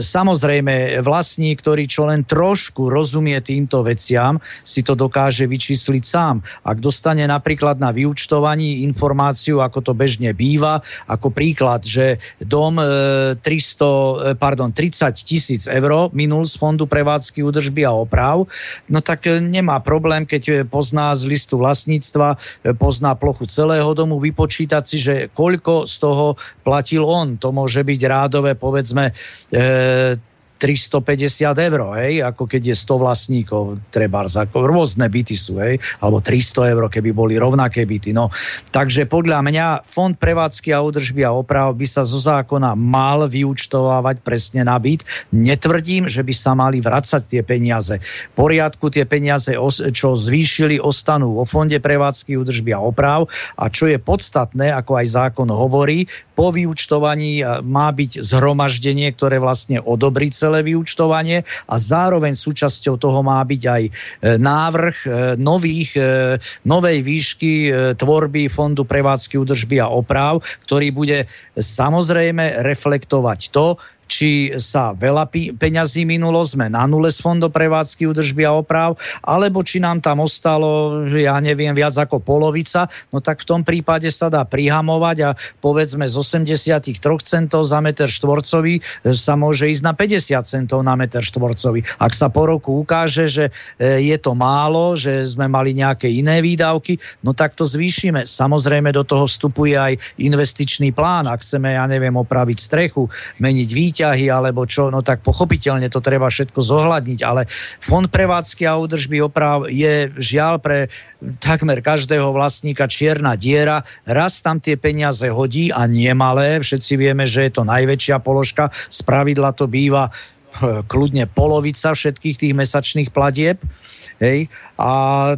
samozrejme, vlastník, ktorý čo len trošku rozumie týmto veciam, si to dokáže vyčísliť sám. Ak dostane napríklad na vyučtovaní informáciu, ako to bežne býva, ako príklad, že dom 300, e, e, pardon, 30 tisíc eur minul z fondu prevádzky údržby a oprav, no tak nemá problém, keď pozná z listu vlastníctva, pozná plochu celého domu, vypočítať si, že koľko koľko z toho platil on. To môže byť rádové, povedzme, e, 350 eur, hej, ako keď je 100 vlastníkov, treba, ako rôzne byty sú, hej, alebo 300 eur, keby boli rovnaké byty. No, takže podľa mňa Fond prevádzky a údržby a oprav by sa zo zákona mal vyučtovávať presne na byt. Netvrdím, že by sa mali vracať tie peniaze. V poriadku tie peniaze, čo zvýšili, ostanú vo Fonde prevádzky, údržby a oprav a čo je podstatné, ako aj zákon hovorí, po vyučtovaní má byť zhromaždenie, ktoré vlastne odobrí celé vyučtovanie a zároveň súčasťou toho má byť aj e, návrh e, nových, e, novej výšky tvorby Fondu prevádzky údržby a oprav, ktorý bude samozrejme reflektovať to, či sa veľa peňazí minulo, sme na nule z fondu prevádzky, údržby a oprav, alebo či nám tam ostalo, ja neviem, viac ako polovica, no tak v tom prípade sa dá prihamovať a povedzme z 83 centov za meter štvorcový e, sa môže ísť na 50 centov na meter štvorcový. Ak sa po roku ukáže, že e, je to málo, že sme mali nejaké iné výdavky, no tak to zvýšime. Samozrejme do toho vstupuje aj investičný plán, ak chceme, ja neviem, opraviť strechu, meniť výťah, výťahy alebo čo, no tak pochopiteľne to treba všetko zohľadniť, ale fond prevádzky a údržby oprav je žiaľ pre takmer každého vlastníka čierna diera. Raz tam tie peniaze hodí a nemalé. Všetci vieme, že je to najväčšia položka. Z pravidla to býva kľudne polovica všetkých tých mesačných platieb. Hej? A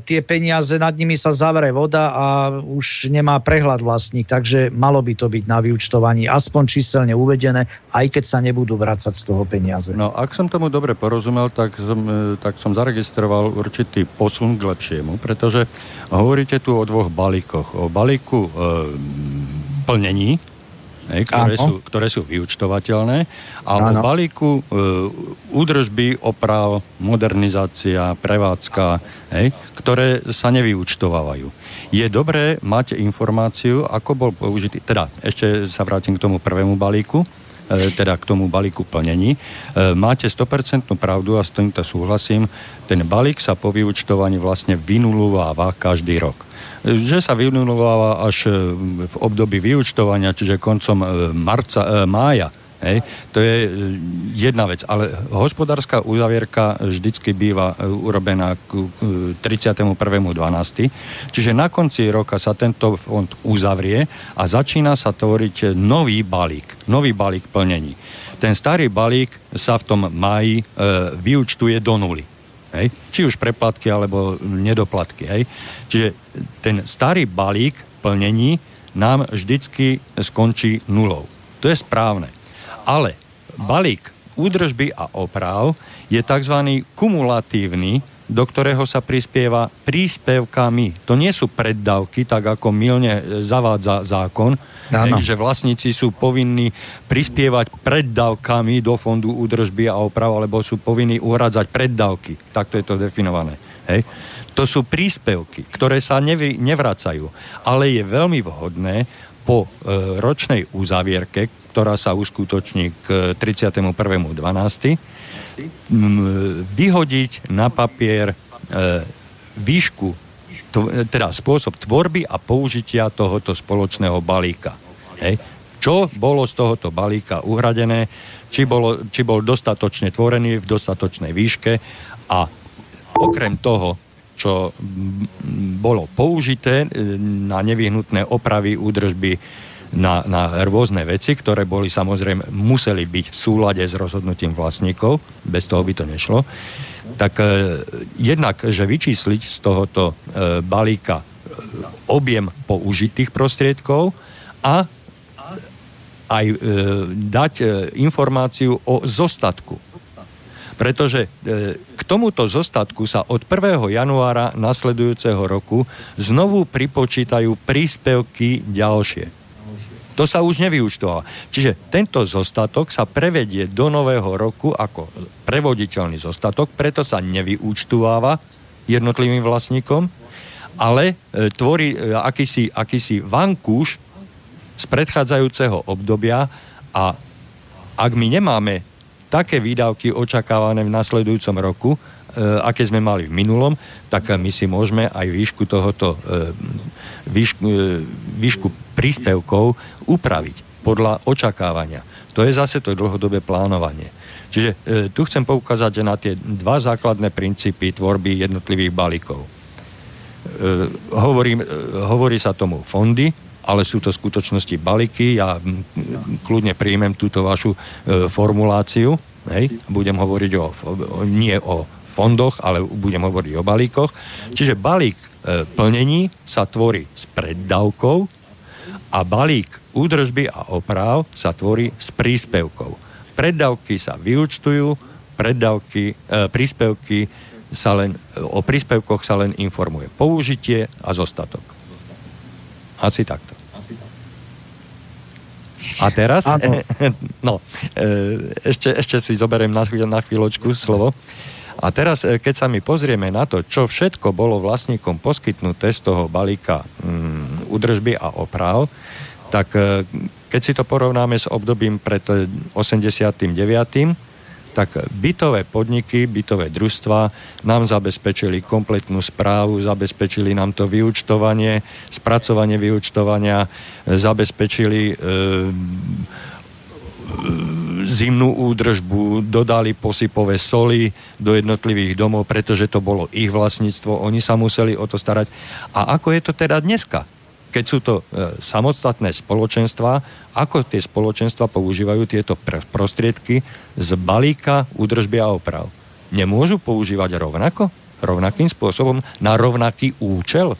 tie peniaze, nad nimi sa zavre voda a už nemá prehľad vlastník, takže malo by to byť na vyučtovaní aspoň číselne uvedené, aj keď sa nebudú vrácať z toho peniaze.
No, ak som tomu dobre porozumel, tak som, e, tak som zaregistroval určitý posun k lepšiemu, pretože hovoríte tu o dvoch balíkoch. O balíku e, plnení, ktoré, sú, ktoré sú vyučtovateľné a Áno. o balíku e, údržby, oprav, modernizácia, prevádzka, hej, ktoré sa nevyučtovávajú. Je dobré mať informáciu, ako bol použitý, teda ešte sa vrátim k tomu prvému balíku, e, teda k tomu balíku plnení. E, máte 100% pravdu a s týmto súhlasím. Ten balík sa po vyučtovaní vlastne vynulúváva každý rok že sa vynulováva až e, v období vyučtovania, čiže koncom e, marca, e, mája. Hej, to je jedna vec, ale hospodárska uzavierka vždycky býva urobená k 31.12. Čiže na konci roka sa tento fond uzavrie a začína sa tvoriť nový balík, nový balík plnení. Ten starý balík sa v tom máji e, vyučtuje do nuly. Hej? Či už preplatky alebo nedoplatky. Hej? Čiže ten starý balík plnení nám vždycky skončí nulou. To je správne. Ale balík údržby a oprav je tzv. kumulatívny, do ktorého sa prispieva príspevkami. To nie sú preddavky, tak ako milne zavádza zákon, Áno. že vlastníci sú povinní prispievať preddavkami do fondu údržby a oprav, alebo sú povinní uhradzať preddavky. Takto je to definované. Hej. To sú príspevky, ktoré sa nevy, nevracajú, ale je veľmi vhodné po e, ročnej uzavierke, ktorá sa uskutoční k 31.12., vyhodiť na papier e, výšku teda spôsob tvorby a použitia tohoto spoločného balíka. Hej. Čo bolo z tohoto balíka uhradené, či, bolo, či bol dostatočne tvorený v dostatočnej výške a okrem toho, čo bolo použité e, na nevyhnutné opravy, údržby, na, na rôzne veci, ktoré boli samozrejme, museli byť v súlade s rozhodnutím vlastníkov, bez toho by to nešlo tak e, jednak, že vyčísliť z tohoto e, balíka e, objem použitých prostriedkov a aj e, dať e, informáciu o zostatku. Pretože e, k tomuto zostatku sa od 1. januára nasledujúceho roku znovu pripočítajú príspevky ďalšie. To sa už nevyúčtovala. Čiže tento zostatok sa prevedie do nového roku ako prevoditeľný zostatok, preto sa nevyúčtováva jednotlivým vlastníkom, ale e, tvorí e, akýsi, akýsi vankúš z predchádzajúceho obdobia a ak my nemáme také výdavky očakávané v nasledujúcom roku, e, aké sme mali v minulom, tak my si môžeme aj výšku tohoto e, výšku, e, výšku príspevkov upraviť podľa očakávania. To je zase to dlhodobé plánovanie. Čiže e, tu chcem poukázať na tie dva základné princípy tvorby jednotlivých balíkov. E, hovorím, e, hovorí sa tomu fondy, ale sú to v skutočnosti balíky. Ja m, kľudne príjmem túto vašu e, formuláciu. Hej? Budem hovoriť o, o, nie o fondoch, ale budem hovoriť o balíkoch. Čiže balík plnení sa tvorí s preddavkou a balík údržby a oprav sa tvorí s príspevkou. Preddavky sa vyučtujú, preddavky, e, príspevky sa len, o príspevkoch sa len informuje použitie a zostatok. Asi takto. A teraz, no, e, ešte, ešte si zoberiem na, chvíľ, na chvíľočku slovo. A teraz, e, keď sa my pozrieme na to, čo všetko bolo vlastníkom poskytnuté z toho balíka mm, údržby a oprav, tak e, keď si to porovnáme s obdobím pred 89 tak bytové podniky, bytové družstva nám zabezpečili kompletnú správu, zabezpečili nám to vyučtovanie, spracovanie vyučtovania, zabezpečili e, zimnú údržbu, dodali posypové soli do jednotlivých domov, pretože to bolo ich vlastníctvo, oni sa museli o to starať. A ako je to teda dneska? Keď sú to e, samostatné spoločenstva, ako tie spoločenstva používajú tieto pr- prostriedky z balíka údržby a oprav? Nemôžu používať rovnako? Rovnakým spôsobom? Na rovnaký účel?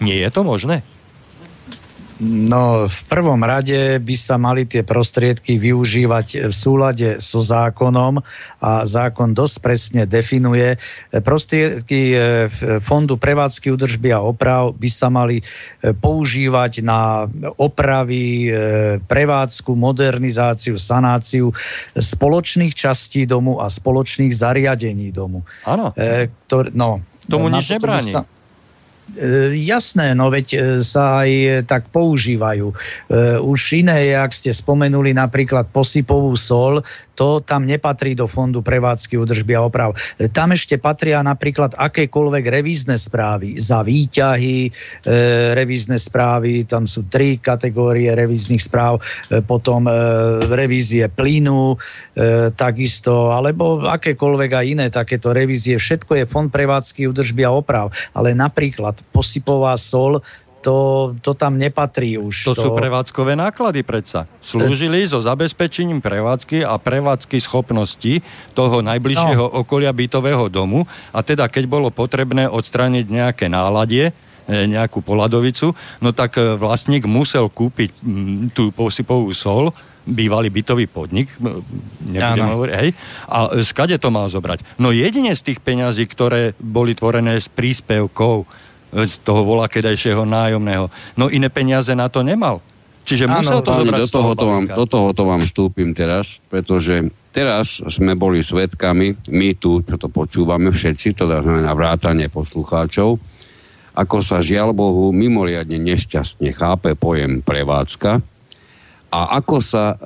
Nie je to možné?
No, v prvom rade by sa mali tie prostriedky využívať v súlade so zákonom a zákon dosť presne definuje. Prostriedky e, Fondu prevádzky údržby a oprav by sa mali e, používať na opravy, e, prevádzku, modernizáciu, sanáciu spoločných častí domu a spoločných zariadení domu.
Áno.
E, no,
Tomu nič nebráni. Sa,
E, jasné, no veď e, sa aj e, tak používajú. Už iné ak ste spomenuli napríklad posypovú sol, to tam nepatrí do fondu prevádzky údržby a oprav. Tam ešte patria napríklad akékoľvek revízne správy za výťahy, e, revízne správy, tam sú tri kategórie revíznych správ, e, potom e, revízie plynu, e, takisto, alebo akékoľvek aj iné takéto revízie. Všetko je fond prevádzky údržby a oprav, ale napríklad posypová sol to, to tam nepatrí už.
To, to sú prevádzkové náklady predsa. Slúžili so zabezpečením prevádzky a prevádzky schopnosti toho najbližšieho no. okolia bytového domu a teda keď bolo potrebné odstrániť nejaké náladie, e, nejakú poladovicu, no tak e, vlastník musel kúpiť tú posypovú sol, bývalý bytový podnik, nebudem hovoriť, hej, a skade to mal zobrať? No jedine z tých peňazí, ktoré boli tvorené z príspevkov z toho volakedajšieho nájomného. No iné peniaze na to nemal. Čiže Áno, musel to zobrať
do toho, to vám, do toho to vám vstúpim teraz, pretože teraz sme boli svetkami, my tu, čo to počúvame všetci, to znamená vrátanie poslucháčov, ako sa žiaľ Bohu mimoriadne nešťastne chápe pojem prevádzka a ako sa e,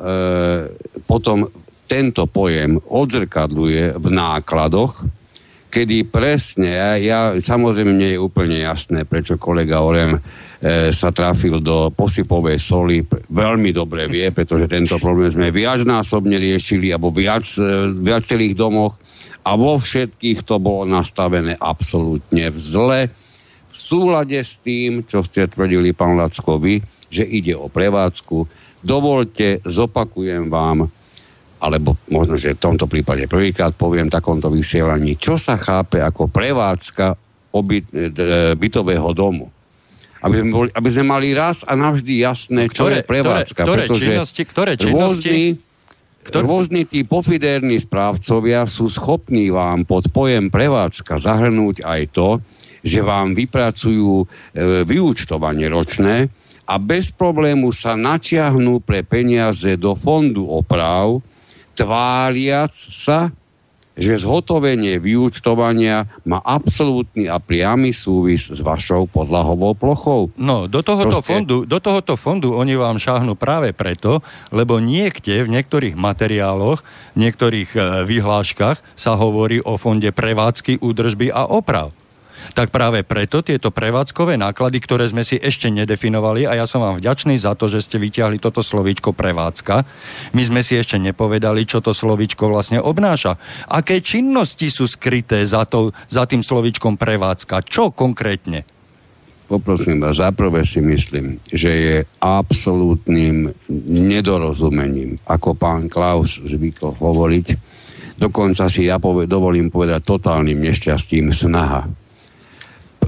potom tento pojem odzrkadluje v nákladoch, kedy presne, ja, ja samozrejme nie je úplne jasné, prečo kolega Orem e, sa trafil do posypovej soli, veľmi dobre vie, pretože tento problém sme viacnásobne riešili, alebo viac, e, viacerých domoch. A vo všetkých to bolo nastavené absolútne v zle, v súlade s tým, čo ste tvrdili, pán Lackovi, že ide o prevádzku. Dovolte, zopakujem vám, alebo možno, že v tomto prípade prvýkrát poviem takomto vysielaní, čo sa chápe ako prevádzka obyt, e, bytového domu. Aby sme, boli, aby sme mali raz a navždy jasné, čo ktoré, je prevádzka.
Ktoré, ktoré činnosti, ktoré činnosti,
rôzni, ktoré... rôzni tí pofidérni správcovia sú schopní vám pod pojem prevádzka zahrnúť aj to, že vám vypracujú e, vyúčtovanie ročné a bez problému sa načiahnú pre peniaze do fondu oprav, tváriac sa, že zhotovenie vyúčtovania má absolútny a priamy súvis s vašou podlahovou plochou.
No, do tohoto, Proste... fondu, do tohoto fondu oni vám šáhnu práve preto, lebo niekde v niektorých materiáloch, v niektorých e, vyhláškach sa hovorí o fonde prevádzky, údržby a oprav tak práve preto tieto prevádzkové náklady, ktoré sme si ešte nedefinovali, a ja som vám vďačný za to, že ste vyťahli toto slovíčko prevádzka, my sme si ešte nepovedali, čo to slovíčko vlastne obnáša. Aké činnosti sú skryté za, to, za tým slovíčkom prevádzka? Čo konkrétne?
Poprosím vás, zaprvé si myslím, že je absolútnym nedorozumením, ako pán Klaus zvykol hovoriť, dokonca si ja poved, dovolím povedať totálnym nešťastím snaha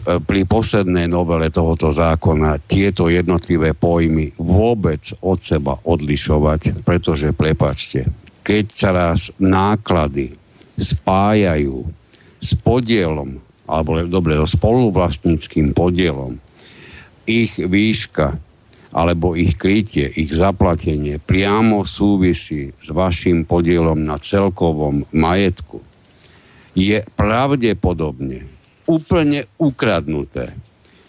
pri poslednej novele tohoto zákona tieto jednotlivé pojmy vôbec od seba odlišovať, pretože, prepačte, keď sa raz náklady spájajú s podielom, alebo dobre, so spoluvlastníckým podielom, ich výška alebo ich krytie, ich zaplatenie priamo súvisí s vašim podielom na celkovom majetku, je pravdepodobne úplne ukradnuté.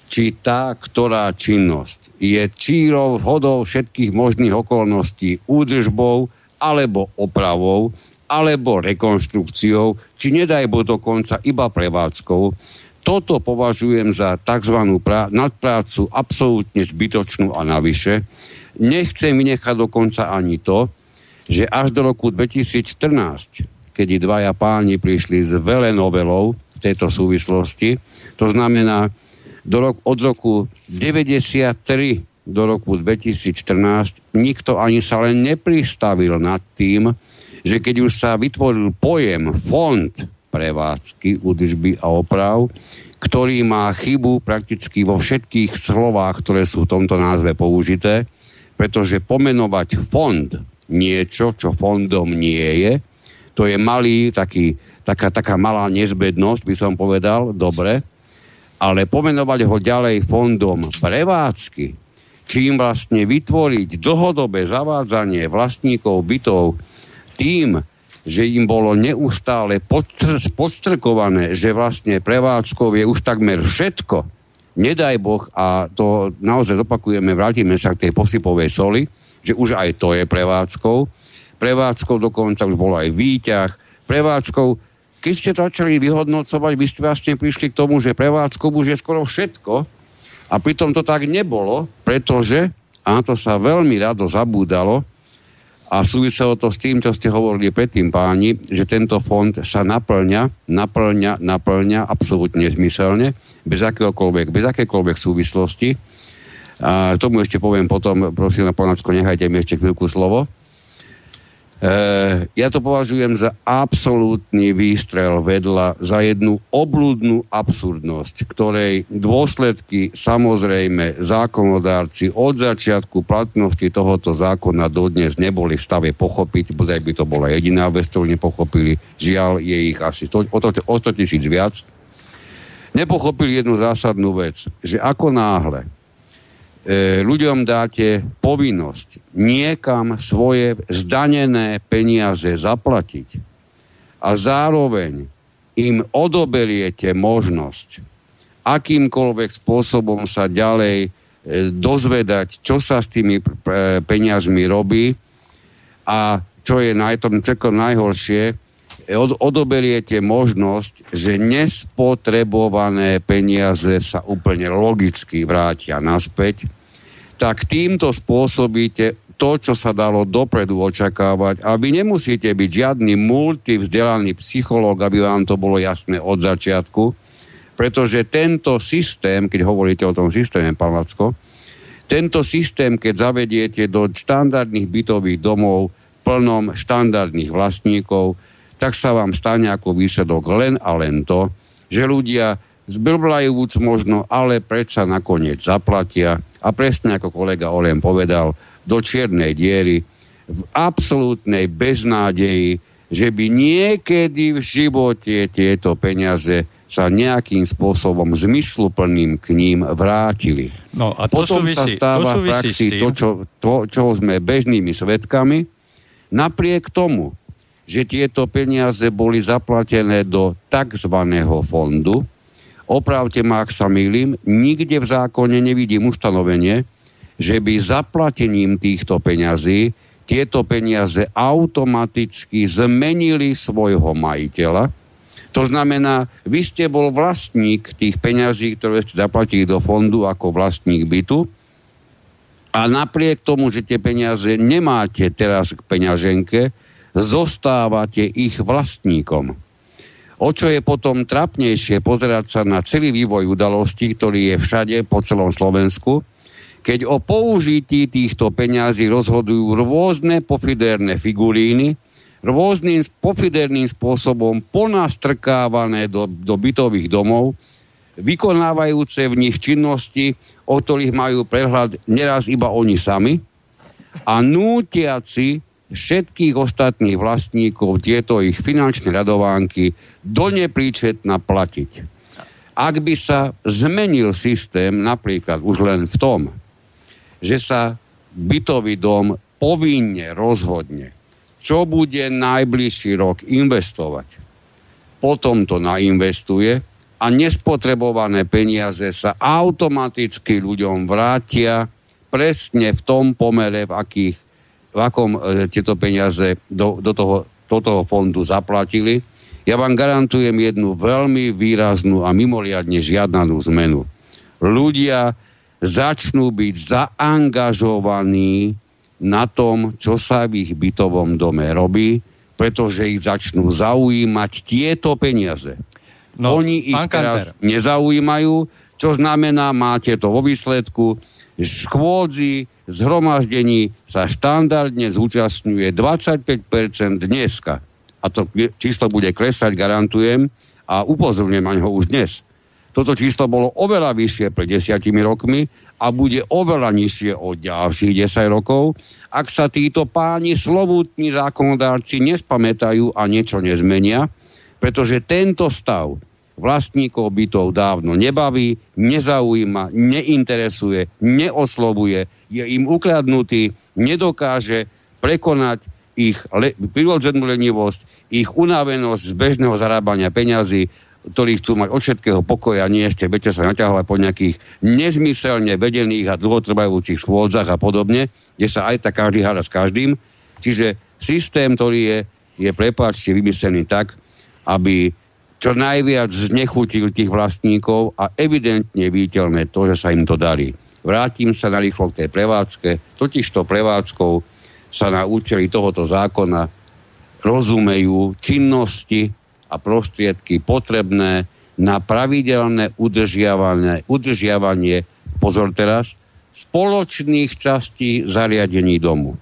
Či tá, ktorá činnosť je čírov, hodou všetkých možných okolností údržbou alebo opravou, alebo rekonštrukciou, či nedaj bo dokonca iba prevádzkou, toto považujem za tzv. Prá- nadprácu absolútne zbytočnú a navyše Nechcem vynechať dokonca ani to, že až do roku 2014, kedy dvaja páni prišli s veľa novelou v tejto súvislosti, to znamená do rok, od roku 93 do roku 2014 nikto ani sa len nepristavil nad tým, že keď už sa vytvoril pojem fond prevádzky, údržby a oprav, ktorý má chybu prakticky vo všetkých slovách, ktoré sú v tomto názve použité, pretože pomenovať fond niečo, čo fondom nie je, to je malý, taký, taká, taká malá nezbednosť, by som povedal, dobre, ale pomenovať ho ďalej fondom prevádzky, čím vlastne vytvoriť dlhodobé zavádzanie vlastníkov bytov tým, že im bolo neustále podstrkované, že vlastne prevádzkov je už takmer všetko, nedaj Boh, a to naozaj zopakujeme, vrátime sa k tej posypovej soli, že už aj to je prevádzkou. Prevádzkou dokonca už bolo aj výťah. Prevádzkou, keď ste začali vyhodnocovať, vy ste vlastne prišli k tomu, že prevádzkou už je skoro všetko. A pritom to tak nebolo, pretože, a na to sa veľmi rado zabúdalo, a súviselo to s tým, čo ste hovorili predtým, páni, že tento fond sa naplňa, naplňa, naplňa absolútne zmyselne, bez akéhokoľvek, bez akékoľvek súvislosti. A tomu ešte poviem potom, prosím na Ponácko, nechajte mi ešte chvíľku slovo. E, ja to považujem za absolútny výstrel vedľa, za jednu oblúdnu absurdnosť, ktorej dôsledky samozrejme zákonodárci od začiatku platnosti tohoto zákona dodnes neboli v stave pochopiť, bodaj by to bola jediná vec, ktorú nepochopili. Žiaľ, je ich asi to, o, to, o 100 tisíc viac. Nepochopili jednu zásadnú vec, že ako náhle ľuďom dáte povinnosť niekam svoje zdanené peniaze zaplatiť a zároveň im odoberiete možnosť akýmkoľvek spôsobom sa ďalej e, dozvedať, čo sa s tými peniazmi robí a čo je na tom najhoršie, e, od, odoberiete možnosť, že nespotrebované peniaze sa úplne logicky vrátia naspäť tak týmto spôsobíte to, čo sa dalo dopredu očakávať. A nemusíte byť žiadny multivzdelaný psychológ, aby vám to bolo jasné od začiatku, pretože tento systém, keď hovoríte o tom systéme, pán Lacko, tento systém, keď zavediete do štandardných bytových domov plnom štandardných vlastníkov, tak sa vám stane ako výsledok len a len to, že ľudia zblblajúc možno, ale predsa nakoniec zaplatia a presne ako kolega Olem povedal, do čiernej diery v absolútnej beznádeji, že by niekedy v živote tieto peniaze sa nejakým spôsobom zmysluplným k ním vrátili.
No a to
Potom
súvisí,
sa stáva
to
v praxi to čo, to, čo sme bežnými svetkami. Napriek tomu, že tieto peniaze boli zaplatené do tzv. fondu, opravte ma, ak sa milím, nikde v zákone nevidím ustanovenie, že by zaplatením týchto peňazí tieto peniaze automaticky zmenili svojho majiteľa. To znamená, vy ste bol vlastník tých peňazí, ktoré ste zaplatili do fondu ako vlastník bytu a napriek tomu, že tie peniaze nemáte teraz k peňaženke, zostávate ich vlastníkom. O čo je potom trapnejšie pozerať sa na celý vývoj udalostí, ktorý je všade po celom Slovensku, keď o použití týchto peňazí rozhodujú rôzne pofiderné figuríny, rôznym pofiderným spôsobom ponastrkávané do, do bytových domov, vykonávajúce v nich činnosti, o ktorých majú prehľad neraz iba oni sami a nútiaci všetkých ostatných vlastníkov tieto ich finančné radovánky do nepríčetna platiť. Ak by sa zmenil systém napríklad už len v tom, že sa bytový dom povinne rozhodne, čo bude najbližší rok investovať, potom to nainvestuje a nespotrebované peniaze sa automaticky ľuďom vrátia presne v tom pomere, v akých v akom e, tieto peniaze do, do, toho, do toho fondu zaplatili. Ja vám garantujem jednu veľmi výraznú a mimoriadne žiadnanú zmenu. Ľudia začnú byť zaangažovaní na tom, čo sa v ich bytovom dome robí, pretože ich začnú zaujímať tieto peniaze. No, Oni ich teraz Kanter. nezaujímajú, čo znamená, máte to vo výsledku, schôdzi, zhromaždení sa štandardne zúčastňuje 25% dneska. A to číslo bude klesať, garantujem, a upozorňujem na neho už dnes. Toto číslo bolo oveľa vyššie pred desiatimi rokmi a bude oveľa nižšie od ďalších 10 rokov, ak sa títo páni slovútni zákonodárci nespamätajú a niečo nezmenia, pretože tento stav vlastníkov bytov dávno nebaví, nezaujíma, neinteresuje, neoslovuje, je im ukradnutý, nedokáže prekonať ich le- prirodzenú lenivosť, ich unavenosť z bežného zarábania peňazí, ktorí chcú mať od všetkého pokoja, nie ešte väčšie sa naťahovať po nejakých nezmyselne vedených a dlhotrvajúcich schôdzach a podobne, kde sa aj tak každý háda s každým. Čiže systém, ktorý je, je prepáčte, vymyslený tak, aby čo najviac znechutil tých vlastníkov a evidentne viditeľné to, že sa im to darí. Vrátim sa na rýchlo k tej prevádzke. Totižto prevádzkou sa na účely tohoto zákona rozumejú činnosti a prostriedky potrebné na pravidelné udržiavanie, udržiavanie pozor teraz, spoločných častí zariadení domu.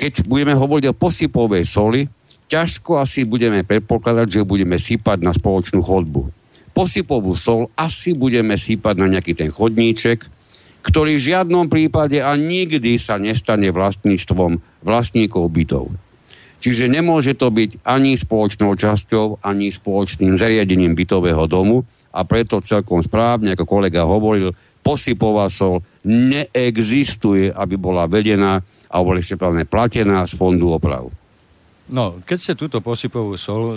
Keď budeme hovoriť o posypovej soli, ťažko asi budeme predpokladať, že budeme sypať na spoločnú chodbu. Posypovú sol asi budeme sypať na nejaký ten chodníček, ktorý v žiadnom prípade a nikdy sa nestane vlastníctvom vlastníkov bytov. Čiže nemôže to byť ani spoločnou časťou, ani spoločným zariadením bytového domu a preto celkom správne, ako kolega hovoril, posypová sol neexistuje, aby bola vedená a bola ešte platená z fondu oprav.
No, keď ste túto posypovú sol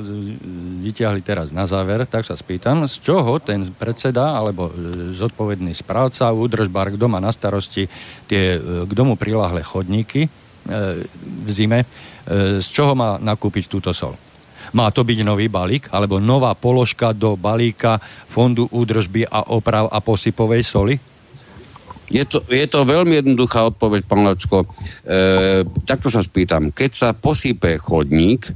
vyťahli teraz na záver, tak sa spýtam, z čoho ten predseda alebo e, zodpovedný správca, údržbár, kto má na starosti tie e, k domu priláhle chodníky e, v zime, z čoho má nakúpiť túto sol? Má to byť nový balík alebo nová položka do balíka Fondu údržby a oprav a posypovej soli?
Je to, je to veľmi jednoduchá odpoveď, pán Lacko. E, takto sa spýtam. Keď sa posype chodník,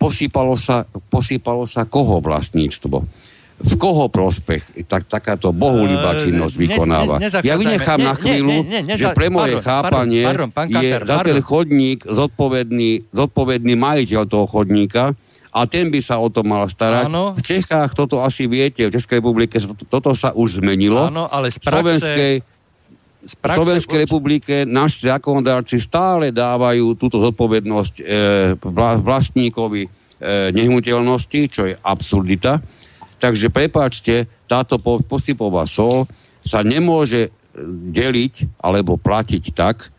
posýpalo sa, posýpalo sa koho vlastníctvo? v koho prospech tak, takáto bohulibá e, činnosť vykonáva. Ne, ne, ja vynechám ne, na chvíľu, ne, ne, ne, že pre moje pardon, chápanie pardon, pardon, je Kanter, za ten chodník zodpovedný, zodpovedný majiteľ toho chodníka a ten by sa o to mal starať. Áno. V Čechách toto asi viete, v Českej republike toto sa už zmenilo.
Áno, ale z praxe... Slovenskej
v Slovenskej republike naši zákonodárci stále dávajú túto zodpovednosť e, vlastníkovi e, nehnuteľnosti, čo je absurdita. Takže prepáčte, táto posypová sol sa nemôže e, deliť alebo platiť tak,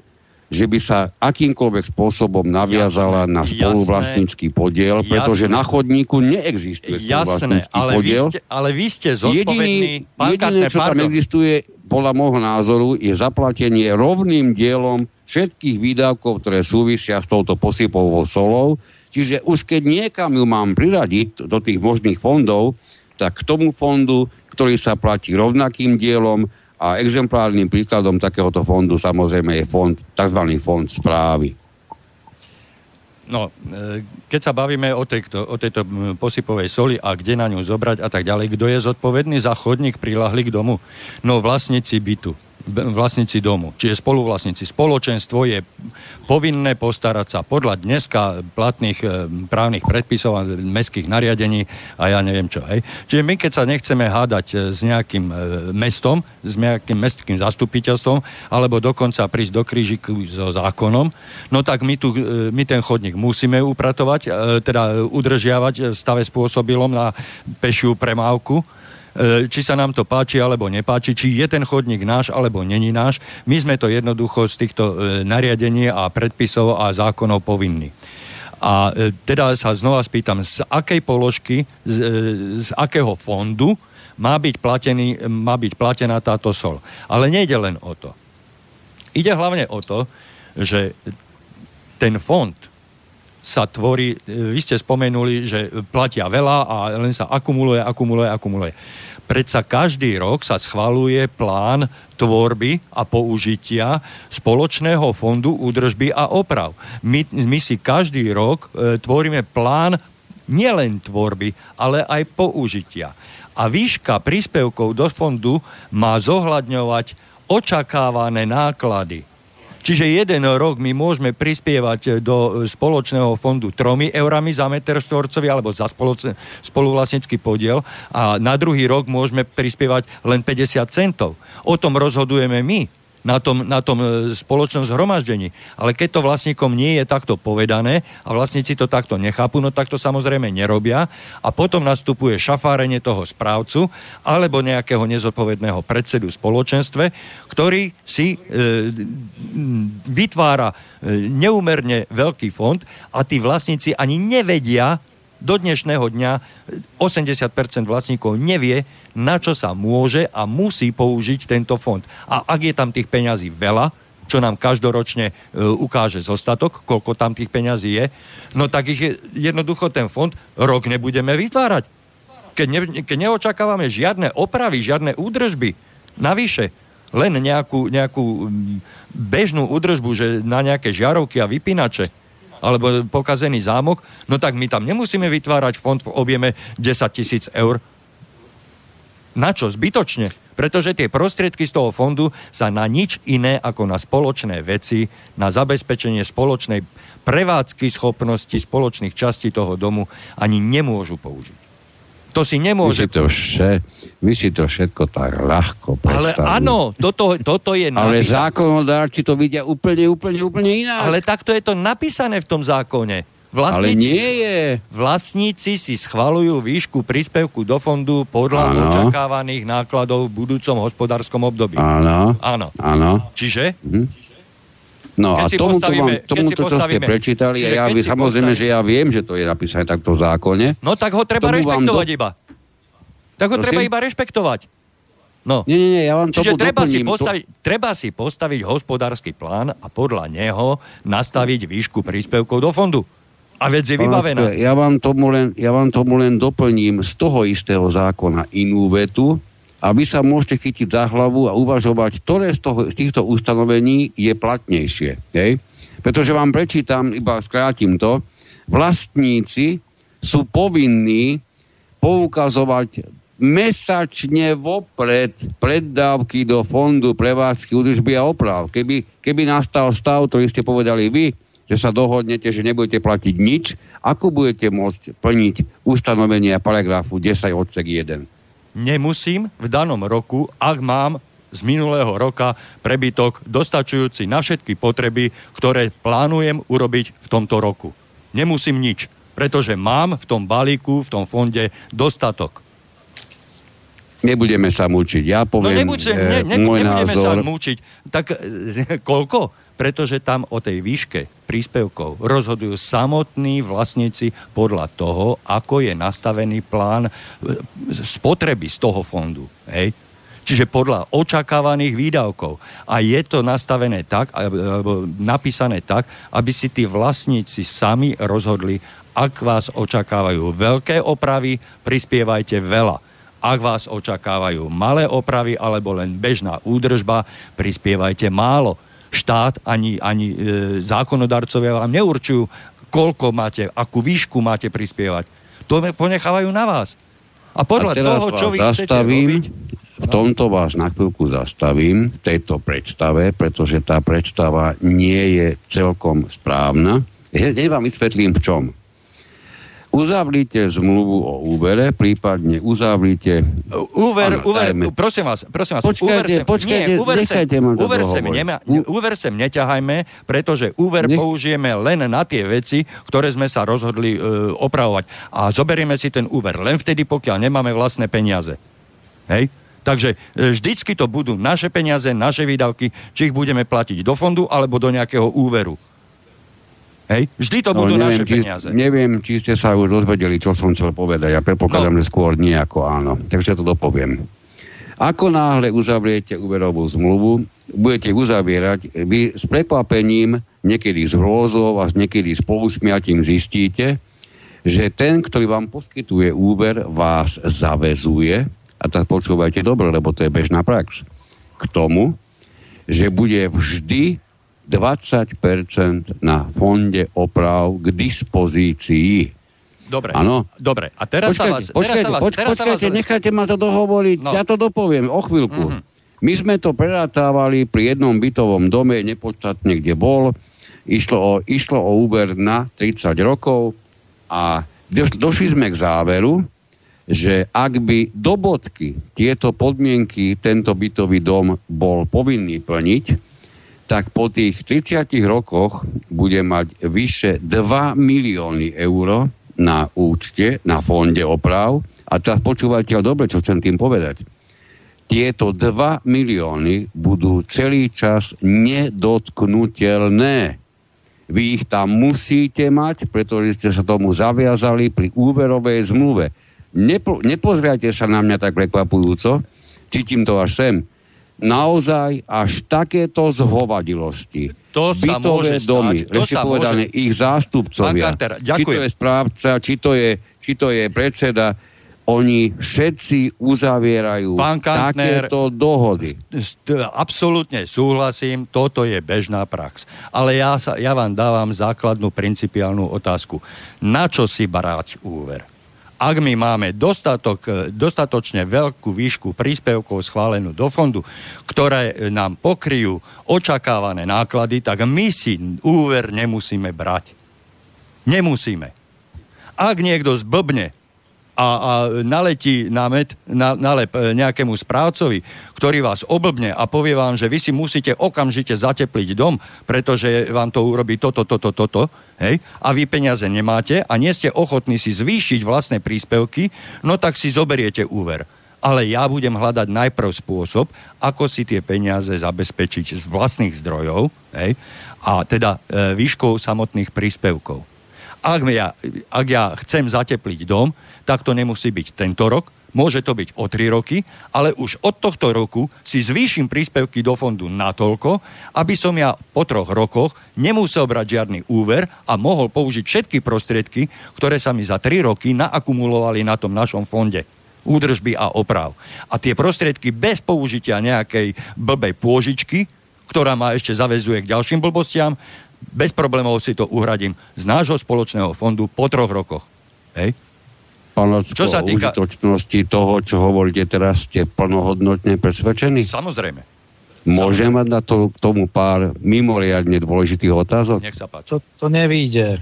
že by sa akýmkoľvek spôsobom naviazala jasné, na spoluvlastnícky podiel, jasné, pretože na chodníku neexistuje spoluvlastnícky ale podiel.
Vy ste, ale vy ste zodpovedný...
Jediný, jediné, čo tam existuje, podľa môjho názoru, je zaplatenie rovným dielom všetkých výdavkov, ktoré súvisia s touto posypovou solou. Čiže už keď niekam ju mám priradiť do tých možných fondov, tak k tomu fondu, ktorý sa platí rovnakým dielom, a exemplárnym príkladom takéhoto fondu samozrejme je fond, tzv. fond správy.
No, e, keď sa bavíme o tejto, o tejto posypovej soli a kde na ňu zobrať a tak ďalej, kto je zodpovedný za chodník prilahli k domu? No vlastníci bytu vlastníci domu, čiže spoluvlastníci. Spoločenstvo je povinné postarať sa podľa dneska platných e, právnych predpisov a mestských nariadení a ja neviem čo. Hej. Čiže my, keď sa nechceme hádať e, s nejakým e, mestom, s nejakým mestským zastupiteľstvom, alebo dokonca prísť do krížiku so zákonom, no tak my, tu, my ten chodník musíme upratovať, teda udržiavať stave spôsobilom na pešiu premávku, či sa nám to páči alebo nepáči, či je ten chodník náš alebo není náš. My sme to jednoducho z týchto e, nariadení a predpisov a zákonov povinní. A e, teda sa znova spýtam, z akej položky, z, z akého fondu má byť, platený, má byť platená táto sol. Ale nejde len o to. Ide hlavne o to, že ten fond sa tvorí, vy ste spomenuli, že platia veľa a len sa akumuluje, akumuluje, akumuluje. Predsa každý rok sa schvaluje plán tvorby a použitia spoločného fondu údržby a oprav. My, my si každý rok e, tvoríme plán nielen tvorby, ale aj použitia. A výška príspevkov do fondu má zohľadňovať očakávané náklady Čiže jeden rok my môžeme prispievať do spoločného fondu 3 eurami za meter štvorcový alebo za spoluvlastnický podiel a na druhý rok môžeme prispievať len 50 centov. O tom rozhodujeme my na tom, na tom e, spoločnom zhromaždení. Ale keď to vlastníkom nie je takto povedané a vlastníci to takto nechápu, no tak to samozrejme nerobia a potom nastupuje šafárenie toho správcu alebo nejakého nezodpovedného predsedu spoločenstve, ktorý si e, vytvára e, neumerne veľký fond a tí vlastníci ani nevedia, do dnešného dňa 80% vlastníkov nevie, na čo sa môže a musí použiť tento fond. A ak je tam tých peňazí veľa, čo nám každoročne e, ukáže zostatok, koľko tam tých peňazí je, no tak ich je, jednoducho ten fond rok nebudeme vytvárať. Keď, ne, keď neočakávame žiadne opravy, žiadne údržby, navyše, len nejakú, nejakú bežnú údržbu, že na nejaké žiarovky a vypínače, alebo pokazený zámok, no tak my tam nemusíme vytvárať fond v objeme 10 tisíc eur. Na čo? Zbytočne. Pretože tie prostriedky z toho fondu sa na nič iné ako na spoločné veci, na zabezpečenie spoločnej prevádzky schopnosti spoločných častí toho domu ani nemôžu použiť. To si nemôže...
Vy si to, vše, vy si to všetko tak ľahko
predstavujú. Ale áno, toto, toto je
napísané. Ale zákonodárci to vidia úplne, úplne, úplne inak.
Ale takto je to napísané v tom zákone.
Vlastníci, Ale nie je.
Vlastníci si schvalujú výšku príspevku do fondu podľa ano. očakávaných nákladov v budúcom hospodárskom období.
Áno.
Áno.
Áno.
Čiže?
Hm. No keď a tomuto, vám, tomuto čo ste prečítali, ja ja samozrejme, postavíme... že ja viem, že to je napísané takto v zákone.
No tak ho treba rešpektovať do... iba. Tak ho Prosím? treba iba rešpektovať. No.
Nie, nie, nie, ja vám
Čiže treba
si,
postaviť, to... treba si postaviť hospodársky plán a podľa neho nastaviť výšku príspevkov do fondu. A vec je vybavená.
Ja vám, tomu len, ja vám tomu len doplním z toho istého zákona inú vetu, a vy sa môžete chytiť za hlavu a uvažovať, ktoré z, toho, z týchto ustanovení je platnejšie. Okay? Pretože vám prečítam, iba skrátim to, vlastníci sú povinní poukazovať mesačne vopred preddávky do fondu prevádzky údržby a oprav. Keby, keby nastal stav, ktorý ste povedali vy, že sa dohodnete, že nebudete platiť nič, ako budete môcť plniť ustanovenia paragrafu 10 odsek 1?
Nemusím v danom roku, ak mám z minulého roka prebytok dostačujúci na všetky potreby, ktoré plánujem urobiť v tomto roku. Nemusím nič, pretože mám v tom balíku, v tom fonde dostatok.
Nebudeme sa mučiť. Ja poviem no nebuďte, ne, ne, môj nebudeme názor.
sa mučiť. Tak koľko? Pretože tam o tej výške príspevkov rozhodujú samotní vlastníci podľa toho, ako je nastavený plán e, spotreby z toho fondu. Hej? Čiže podľa očakávaných výdavkov. A je to nastavené tak, alebo napísané tak, aby si tí vlastníci sami rozhodli, ak vás očakávajú veľké opravy, prispievajte veľa. Ak vás očakávajú malé opravy alebo len bežná údržba, prispievajte málo štát ani, ani e, zákonodarcovia vám neurčujú, koľko máte, akú výšku máte prispievať. To ponechávajú na vás. A podľa a toho, čo vy zastavím, robiť...
V tomto vás na chvíľku zastavím, v tejto predstave, pretože tá predstava nie je celkom správna. Hneď vám vysvetlím v čom uzavrite zmluvu o úvere, prípadne uzavrite...
Úver, úver, prosím vás, prosím vás.
Počkajte, úver sem, počkajte, nie, úver nechajte
sem, ma to úver sem, nema, úver sem neťahajme, pretože úver Nech... použijeme len na tie veci, ktoré sme sa rozhodli uh, opravovať. A zoberieme si ten úver len vtedy, pokiaľ nemáme vlastné peniaze. Hej? Takže e, vždycky to budú naše peniaze, naše výdavky, či ich budeme platiť do fondu alebo do nejakého úveru. Hej? Vždy to no, budú neviem, naše či, peniaze.
Neviem, či ste sa už dozvedeli, čo som chcel povedať. Ja predpokladám, no. že skôr nie ako áno. Takže to dopoviem. Ako náhle uzavriete úverovú zmluvu, budete uzavierať, vy s prekvapením, niekedy s hrôzou a niekedy s pousmiatím zistíte, že ten, ktorý vám poskytuje úver, vás zavezuje, a tak počúvajte dobre, lebo to je bežná prax, k tomu, že bude vždy 20% na fonde oprav k dispozícii.
Dobre,
Áno.
dobre. A teraz
počkajte,
sa vás...
počkajte,
teraz sa vás,
poč,
teraz
počkajte,
sa vás,
nechajte ma to dohovoriť,
No.
ja to dopoviem o chvíľku.
Mhm.
My sme to prerátávali pri jednom bytovom dome, nepodstatne kde bol, išlo o, išlo o úber na 30 rokov a doš, došli sme k záveru, že ak by do bodky tieto podmienky tento bytový dom bol povinný plniť, tak po tých 30 rokoch bude mať vyše 2 milióny eur na účte, na fonde oprav. A teraz počúvajte dobre, čo chcem tým povedať. Tieto 2 milióny budú celý čas nedotknutelné. Vy ich tam musíte mať, pretože ste sa tomu zaviazali pri úverovej zmluve. Nepo, nepozriate sa na mňa tak prekvapujúco, cítim to až sem. Naozaj až takéto zhovadilosti.
To sa
bytové
môže
domy,
stať, to sa
povedané,
môže-
ich zástupcovia,
Kanter,
či to je správca, či to je, či to je predseda, oni všetci uzavierajú
Pán Kantner,
takéto dohody.
Absolútne súhlasím, toto je bežná prax. Ale ja, sa, ja vám dávam základnú principiálnu otázku. Na čo si brať úver? Ak my máme dostatok, e, dostatočne veľkú výšku príspevkov schválenú do fondu, ktoré e, nám pokryjú očakávané náklady, tak my si úver nemusíme brať. Nemusíme. Ak niekto zblbne a, a naletí na, med, na, nalep e, nejakému správcovi, ktorý vás oblbne a povie vám, že vy si musíte okamžite zatepliť dom, pretože vám to urobí toto, toto, toto, hej, a vy peniaze nemáte a nie ste ochotní si zvýšiť vlastné príspevky, no tak si zoberiete úver. Ale ja budem hľadať najprv spôsob, ako si tie peniaze zabezpečiť z vlastných zdrojov, hej, a teda e, výškou samotných príspevkov. Ak ja, ak ja chcem zatepliť dom, tak to nemusí byť tento rok, môže to byť o 3 roky, ale už od tohto roku si zvýšim príspevky do fondu natoľko, aby som ja po troch rokoch nemusel brať žiadny úver a mohol použiť všetky prostriedky, ktoré sa mi za 3 roky naakumulovali na tom našom fonde údržby a oprav. A tie prostriedky bez použitia nejakej blbej pôžičky, ktorá ma ešte zavezuje k ďalším blbostiam, bez problémov si to uhradím z nášho spoločného fondu po troch rokoch. Hej?
Pán Lacko,
Čo sa týka-
užitočnosti toho, čo hovoríte teraz, ste plnohodnotne presvedčení?
Samozrejme.
Môžem mať na to, k tomu pár mimoriadne dôležitých otázok?
Nech sa páči.
To, to nevíde.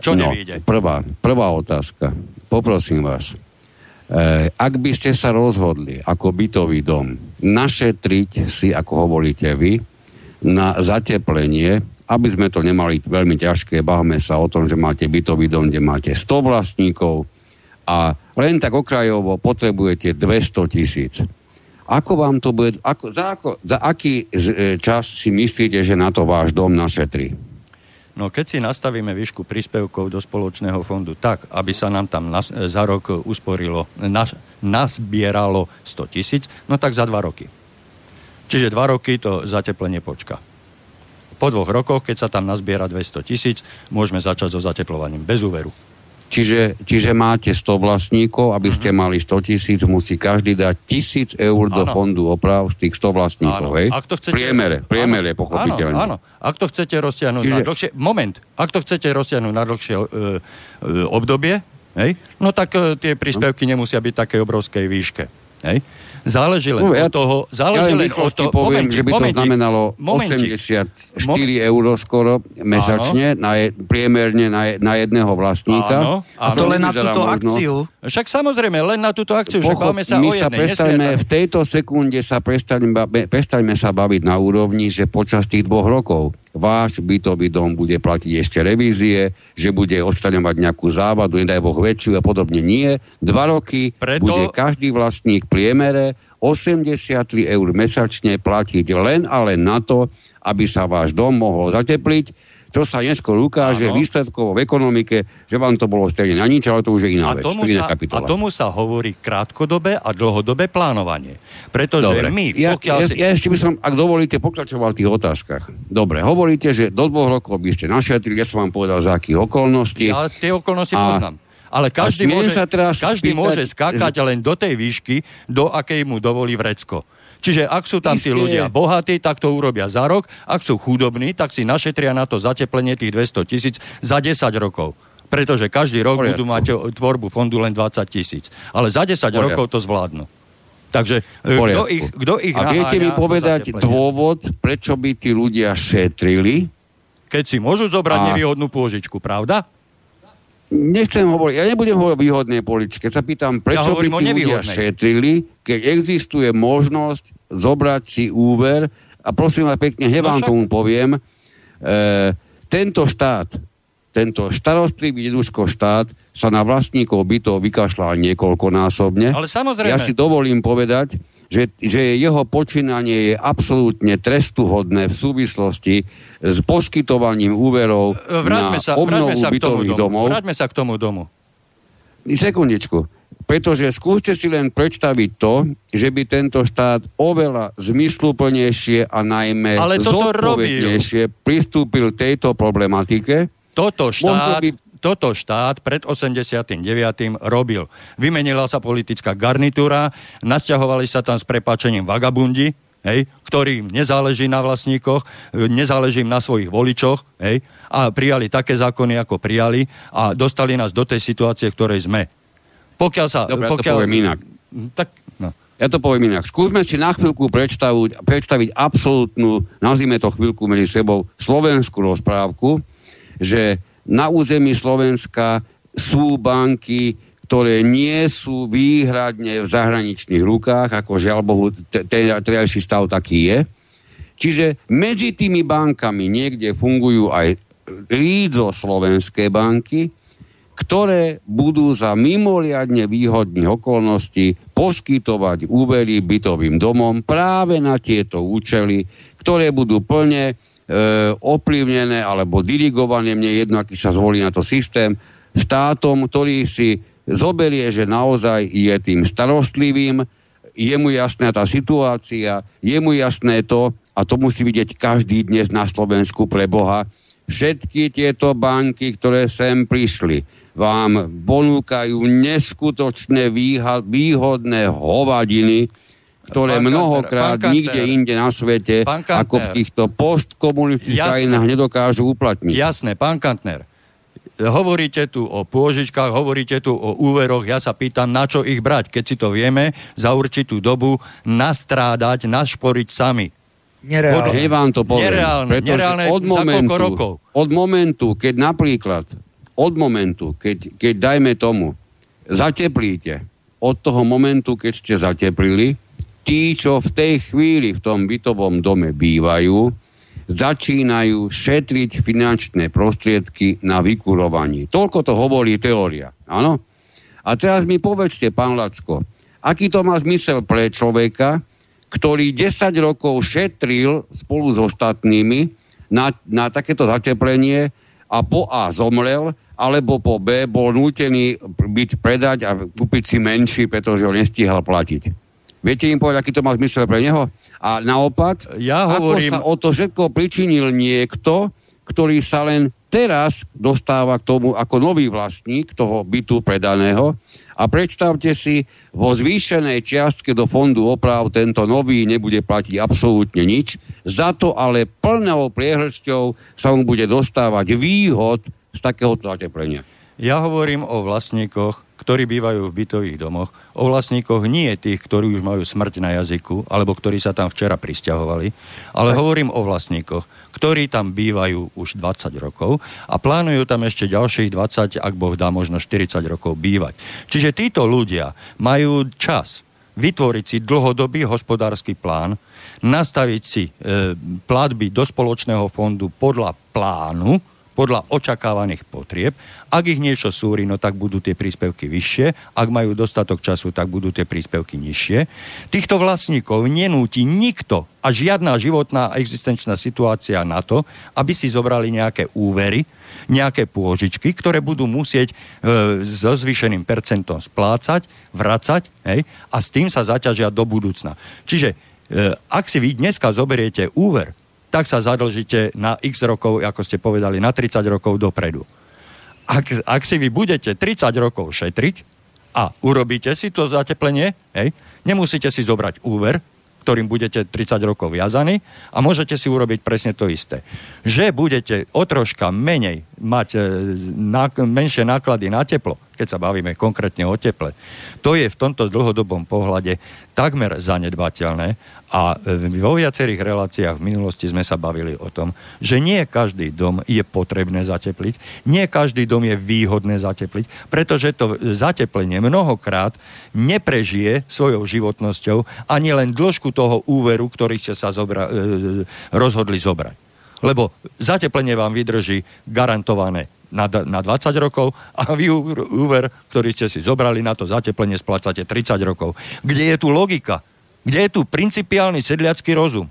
Čo
no,
nevíde?
Prvá, prvá otázka. Poprosím vás. E, ak by ste sa rozhodli ako bytový dom našetriť si, ako hovoríte vy, na zateplenie, aby sme to nemali veľmi ťažké, bavme sa o tom, že máte bytový dom, kde máte 100 vlastníkov a len tak okrajovo potrebujete 200 tisíc. Ako vám to bude, ako, za, ako, za aký e, čas si myslíte, že na to váš dom našetrí?
No keď si nastavíme výšku príspevkov do spoločného fondu tak, aby sa nám tam nas, za rok usporilo, nas, nazbieralo 100 tisíc, no tak za dva roky. Čiže dva roky to zateplenie počka. Po dvoch rokoch, keď sa tam nazbiera 200 tisíc, môžeme začať so zateplovaním bez úveru.
Čiže, čiže máte 100 vlastníkov, aby ste
Mhm.
mali 100 tisíc, musí každý dať 1000 eur do
Áno.
fondu oprav z tých 100 vlastníkov, hej?
Ak to chcete,
Priemere, priemere,
áno,
pochopiteľne.
Áno. Ak to chcete roztiahnuť
Čiže-
na dlhšie... Moment. Ak to chcete roztiahnuť na dlhšie e, e, obdobie, hej, no tak e, tie príspevky nemusia byť také obrovskej výške. Hej. Záleží len
No, ja-
od toho...
Ja
Záleží
len
len od toho...
poviem,
momentík,
že by to znamenalo
momentík.
84 eur skoro mesačne, na je, priemerne na, je, na jedného vlastníka.
Áno,
A
áno.
to len na túto
možno-
akciu.
Však samozrejme, len na túto akciu,
Pochop,
sa
my sa prestaňme, v tejto sekunde sa prestaňme, prestaňme sa baviť na úrovni, že počas tých dvoch rokov váš bytový dom bude platiť ešte revízie, že bude odstaňovať nejakú závadu, nedaj Boh väčšiu a podobne. Nie. Dva roky
Preto-
bude každý vlastník priemere 83 eur mesačne platiť len a len na to, aby sa váš dom mohol zatepliť. Čo sa neskôr ukáže ano. výsledkovo v ekonomike, že vám to bolo stejne na nič, ale to už je iná a vec,
tomu
to
sa, A tomu sa hovorí krátkodobé a dlhodobé plánovanie. Pretože Dobre. my,
pokiaľ ja, si... ja, ja ešte by som, ak dovolíte, pokračoval v tých otázkach. Dobre, hovoríte, že do dvoch rokov by ste našetrili, ja som vám povedal, za akých okolností.
Ja tie okolnosti a... poznám. Ale každý, môže, každý spýtať, môže skákať len do tej výšky, do akej mu dovolí vrecko. Čiže ak sú tam tí ľudia bohatí, tak to urobia za rok. Ak sú chudobní, tak si našetria na to zateplenie tých 200 tisíc za 10 rokov. Pretože každý rok Poriadku. budú mať tvorbu fondu len 20 tisíc. Ale za 10 Poriadku. rokov to zvládnu. Takže e, kto ich, kto ich
A viete mi povedať dôvod, prečo by tí ľudia šetrili?
Keď si môžu zobrať a... nevýhodnú pôžičku, pravda?
Nechcem hovoriť, ja nebudem hovoriť o výhodnej politike. Sa pýtam, prečo ja by tí ľudia šetrili, keď existuje možnosť zobrať si úver a prosím vás pekne, hneď vám tomu poviem, e, tento štát, tento starostlivý deduško štát sa na vlastníkov bytov vykašľal niekoľkonásobne.
Ale samozrejme.
Ja si dovolím povedať, že, že jeho počínanie je absolútne trestuhodné v súvislosti s poskytovaním úverov vráťme na sa, obnovu sa bytových domov.
Vráťme sa k tomu domu.
Sekundičku. Pretože skúste si len predstaviť to, že by tento štát oveľa zmysluplnejšie a najmä zodpovednejšie pristúpil tejto problematike.
Toto štát, by toto štát pred 89. robil. Vymenila sa politická garnitúra, nasťahovali sa tam s prepačením vagabundi, hej, ktorým nezáleží na vlastníkoch, nezáleží na svojich voličoch, hej, a prijali také zákony, ako prijali a dostali nás do tej situácie, v ktorej sme. Pokiaľ sa...
Dobre,
pokiaľ... ja
to poviem inak. Tak, no. Ja to poviem inak. Skúsme si na chvíľku predstaviť, predstaviť absolútnu, nazvime to chvíľku medzi sebou, slovenskú rozprávku, že na území Slovenska sú banky, ktoré nie sú výhradne v zahraničných rukách, ako žiaľ Bohu, terajší stav taký je. Čiže medzi tými bankami niekde fungujú aj rídzo slovenské banky, ktoré budú za mimoriadne výhodných okolností poskytovať úvery bytovým domom práve na tieto účely, ktoré budú plne e, ovplyvnené alebo dirigované, mne jedno, aký sa zvolí na to systém, štátom, ktorý si zoberie, že naozaj je tým starostlivým, je mu jasná tá situácia, je mu jasné to, a to musí vidieť každý dnes na Slovensku pre Boha, všetky tieto banky, ktoré sem prišli, vám ponúkajú neskutočné výhodné hovadiny, ktoré pán mnohokrát Kanter, nikde inde na svete, Kanter, ako v týchto postkomunistických krajinách nedokážu uplatniť.
Jasné, pán Kantner. Hovoríte tu o pôžičkách, hovoríte tu o úveroch, ja sa pýtam, na čo ich brať, keď si to vieme za určitú dobu nastrádať, našporiť sami.
Nereálne. Hej vám to poviem.
Nereálne, nereálne od momentu, za rokov?
Od momentu, keď napríklad, od momentu, keď, keď dajme tomu, zateplíte, od toho momentu, keď ste zateplili, tí, čo v tej chvíli v tom bytovom dome bývajú, začínajú šetriť finančné prostriedky na vykurovanie. Toľko to hovorí teória. Áno? A teraz mi povedzte, pán Lacko, aký to má zmysel pre človeka, ktorý 10 rokov šetril spolu s ostatnými na, na takéto zateplenie a po A zomrel, alebo po B bol nútený byť predať a kúpiť si menší, pretože ho nestíhal platiť. Viete im povedať, aký to má zmysel pre neho? A naopak,
ja hovorím...
ako sa o to všetko pričinil niekto, ktorý sa len teraz dostáva k tomu ako nový vlastník toho bytu predaného a predstavte si, vo zvýšenej čiastke do fondu oprav tento nový nebude platiť absolútne nič, za to ale plnou priehršťou sa mu bude dostávať výhod z takéhoto zateplenia.
Ja hovorím o vlastníkoch, ktorí bývajú v bytových domoch, o vlastníkoch nie tých, ktorí už majú smrť na jazyku, alebo ktorí sa tam včera pristahovali, ale tak. hovorím o vlastníkoch, ktorí tam bývajú už 20 rokov a plánujú tam ešte ďalších 20, ak Boh dá možno 40 rokov bývať. Čiže títo ľudia majú čas vytvoriť si dlhodobý hospodársky plán, nastaviť si e, platby do spoločného fondu podľa plánu, podľa očakávaných potrieb. Ak ich niečo súri, no tak budú tie príspevky vyššie. Ak majú dostatok času, tak budú tie príspevky nižšie. Týchto vlastníkov nenúti nikto a žiadna životná existenčná situácia na to, aby si zobrali nejaké úvery, nejaké pôžičky, ktoré budú musieť e, so zvýšeným percentom splácať, vracať hej, a s tým sa zaťažia do budúcna. Čiže e, ak si vy dneska zoberiete úver, tak sa zadlžíte na x rokov, ako ste povedali, na 30 rokov dopredu. Ak, ak si vy budete 30 rokov šetriť a urobíte si to zateplenie, hej, nemusíte si zobrať úver, ktorým budete 30 rokov viazaní a môžete si urobiť presne to isté. Že budete o troška menej mať e, ná, menšie náklady na teplo, keď sa bavíme konkrétne o teple, to je v tomto dlhodobom pohľade takmer zanedbateľné a vo viacerých reláciách v minulosti sme sa bavili o tom, že nie každý dom je potrebné zatepliť, nie každý dom je výhodné zatepliť, pretože to zateplenie mnohokrát neprežije svojou životnosťou ani len dĺžku toho úveru, ktorý ste sa zobra- e, rozhodli zobrať. Lebo zateplenie vám vydrží garantované na, na 20 rokov a vy úver, ktorý ste si zobrali na to zateplenie, splácate 30 rokov. Kde je tu logika? Kde je tu principiálny sedliacký rozum?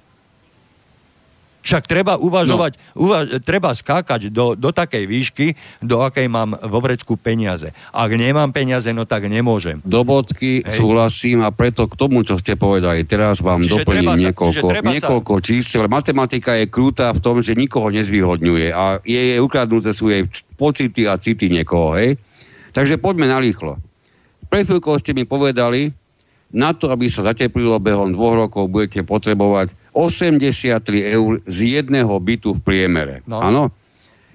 Však treba uvažovať, no. uvaž, treba skákať do, do takej výšky, do akej mám vo vrecku peniaze. Ak nemám peniaze, no tak nemôžem.
Do bodky Hej. súhlasím a preto k tomu, čo ste povedali, teraz vám čiže doplním sa, niekoľko, niekoľko sa... čísel. Matematika je krúta v tom, že nikoho nezvýhodňuje a je, je ukradnuté sú jej pocity a city niekoho. Hej? Takže poďme na rýchlo. Pre chvíľkou ste mi povedali, na to, aby sa zateplilo behom dvoch rokov, budete potrebovať 83 eur z jedného bytu v priemere. No. Áno?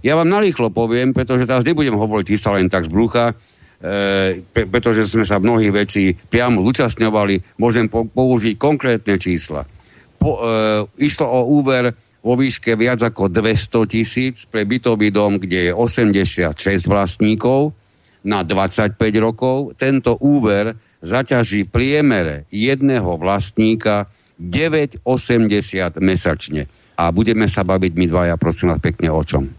Ja vám narýchlo poviem, pretože teraz nebudem hovoriť isto len tak z brucha, e, pre, pretože sme sa mnohých vecí priamo zúčastňovali, môžem po, použiť konkrétne čísla. Po, e, išlo o úver vo výške viac ako 200 tisíc pre bytový dom, kde je 86 vlastníkov na 25 rokov. Tento úver zaťaží priemere jedného vlastníka 9,80 mesačne. A budeme sa baviť my dvaja, prosím vás pekne, o čom?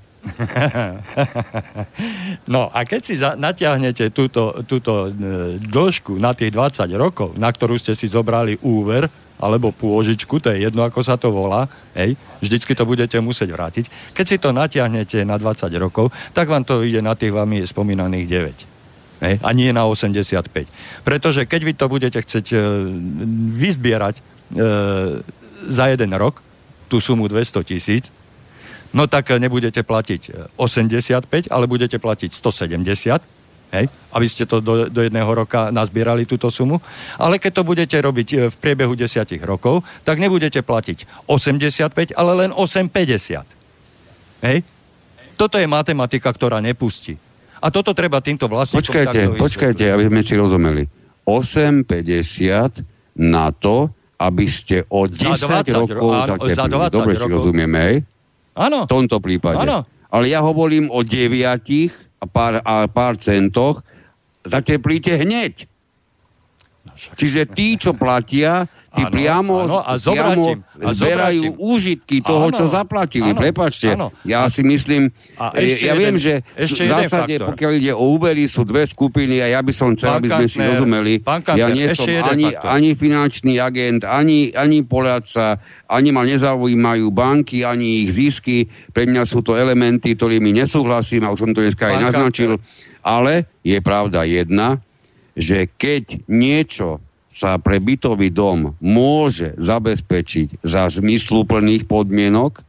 No a keď si za, natiahnete túto, túto e, dĺžku na tých 20 rokov, na ktorú ste si zobrali úver, alebo pôžičku, to je jedno, ako sa to volá, hej, vždycky to budete musieť vrátiť. Keď si to natiahnete na 20 rokov, tak vám to ide na tých vami spomínaných 9. Hej, a nie na 85. Pretože keď vy to budete chcieť e, vyzbierať za jeden rok, tú sumu 200 tisíc, no tak nebudete platiť 85, ale budete platiť 170, hej, aby ste to do, do jedného roka nazbierali túto sumu. Ale keď to budete robiť e, v priebehu 10 rokov, tak nebudete platiť 85, ale len 8,50. Hej? Toto je matematika, ktorá nepustí. A toto treba týmto vlastníkom
Počkajte, počkajte, aby sme si rozumeli. 8,50 na to, aby ste o 10 za 20 rokov áno, zateplili. Za 20 Dobre rokov. si rozumieme, hej?
Áno.
V tomto prípade. Áno. Ale ja hovorím o 9 a pár, a pár centoch, zateplíte hneď. No Čiže tí, čo platia, Tí ano, priamo, ano, a priamo a zberajú úžitky toho, ano, čo zaplatili. Ano, Prepačte, ano. ja si myslím, a ešte ja jeden, viem, že v zásade, pokiaľ ide o úvery, sú dve skupiny a ja by som chcel, aby sme si rozumeli. Kanter, ja nie som ani, ani finančný agent, ani, ani poradca, ani ma nezaujímajú banky, ani ich zisky. Pre mňa sú to elementy, ktorými nesúhlasím a už som to dneska aj naznačil. Ale je pravda jedna, že keď niečo sa pre bytový dom môže zabezpečiť za zmysluplných podmienok,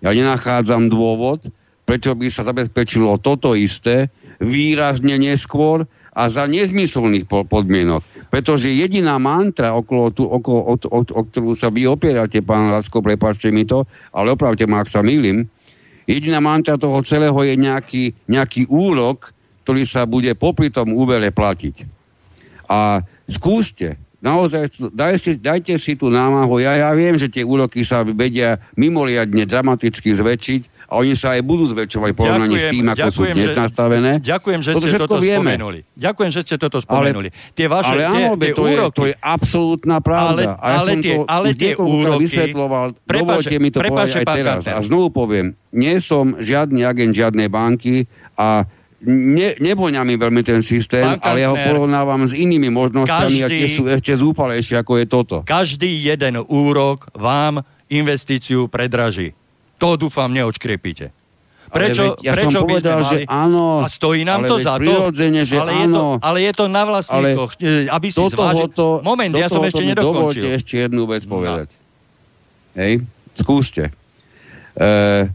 ja nenachádzam dôvod, prečo by sa zabezpečilo toto isté výrazne neskôr a za nezmyselných podmienok. Pretože jediná mantra, okolo, tu, okolo, o, o, o ktorú sa vy opierate, pán Lacko, prepáčte mi to, ale opravte ma, ak sa milím, jediná mantra toho celého je nejaký, nejaký úrok, ktorý sa bude popri tom úvere platiť. A skúste naozaj dajte, dajte si tú námahu. Ja, ja viem, že tie úroky sa vedia mimoriadne dramaticky zväčšiť a oni sa aj budú zväčšovať v porovnaní s tým, ako sú dnes
že,
nastavené.
Ďakujem, že ste toto vieme. spomenuli. Ďakujem, že ste toto spomenuli.
Ale, tie vaše, ale áno, tie, tie to, úroky, je, to je absolútna pravda.
Ale, a ja ale
som
tie,
to
ale tie úroky...
vysvetloval. Dovolte mi to prepáč, povedať aj teraz. A znovu poviem, nie som žiadny agent žiadnej banky a ne, neboňa mi veľmi ten systém, Pán ale ja ho porovnávam s inými možnosťami, každý, aké sú ešte zúfalejšie, ako je toto.
Každý jeden úrok vám investíciu predraží. To dúfam neočkriepite. Prečo,
veď, ja
prečo
som by povedal, mali... že áno,
a stojí nám to za to,
že
ale,
áno,
je to, ale je to na vlastníkoch, e, aby si zvážil... To, Moment, ja som ešte nedokončil.
Dovolte ešte jednu vec povedať. No. Hej, skúste. E,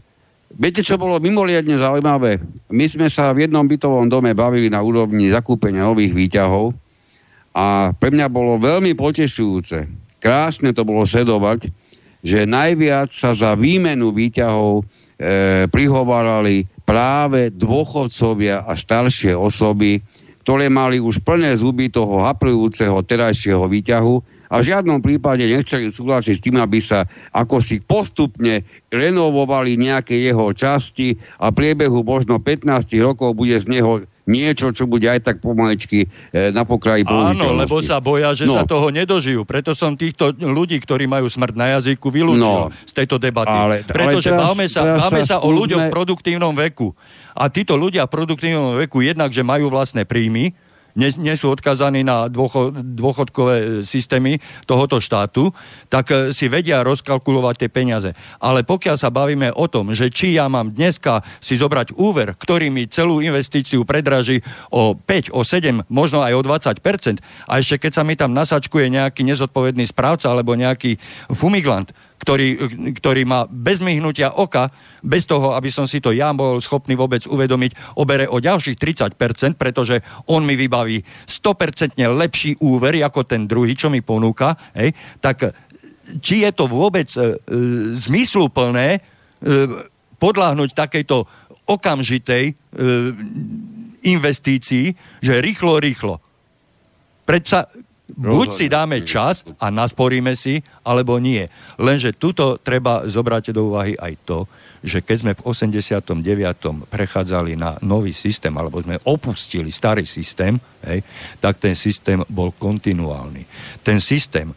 Viete, čo bolo mimoriadne zaujímavé? My sme sa v jednom bytovom dome bavili na úrovni zakúpenia nových výťahov a pre mňa bolo veľmi potešujúce, krásne to bolo sledovať, že najviac sa za výmenu výťahov e, prihovárali práve dôchodcovia a staršie osoby, ktoré mali už plné zuby toho haplujúceho terajšieho výťahu a v žiadnom prípade nechceli súhlasiť s tým, aby sa ako si postupne renovovali nejaké jeho časti a priebehu možno 15 rokov bude z neho niečo, čo bude aj tak pomaličky e, na pokraji
Áno, lebo sa boja, že no. sa toho nedožijú. Preto som týchto ľudí, ktorí majú smrť na jazyku, vylúčil no. z tejto debaty. Ale, Pretože ale teraz, bavme sa, sa, sa skúsme... o ľuďoch v produktívnom veku. A títo ľudia v produktívnom veku jednak, že majú vlastné príjmy, nie, nie sú odkazaní na dôchod, dôchodkové e, systémy tohoto štátu, tak e, si vedia rozkalkulovať tie peniaze. Ale pokiaľ sa bavíme o tom, že či ja mám dneska si zobrať úver, ktorý mi celú investíciu predraží o 5, o 7, možno aj o 20%, a ešte keď sa mi tam nasačkuje nejaký nezodpovedný správca alebo nejaký fumiglant, ktorý, ktorý ma bez myhnutia oka, bez toho, aby som si to ja bol schopný vôbec uvedomiť, obere o ďalších 30%, pretože on mi vybaví 100% lepší úver ako ten druhý, čo mi ponúka, hej, tak či je to vôbec e, e, zmysluplné e, podľahnuť takejto okamžitej e, investícii, že rýchlo, rýchlo. Predsa Buď si dáme čas a nasporíme si, alebo nie. Lenže tuto treba zobrať do úvahy aj to, že keď sme v 89. prechádzali na nový systém, alebo sme opustili starý systém, hej, tak ten systém bol kontinuálny. Ten systém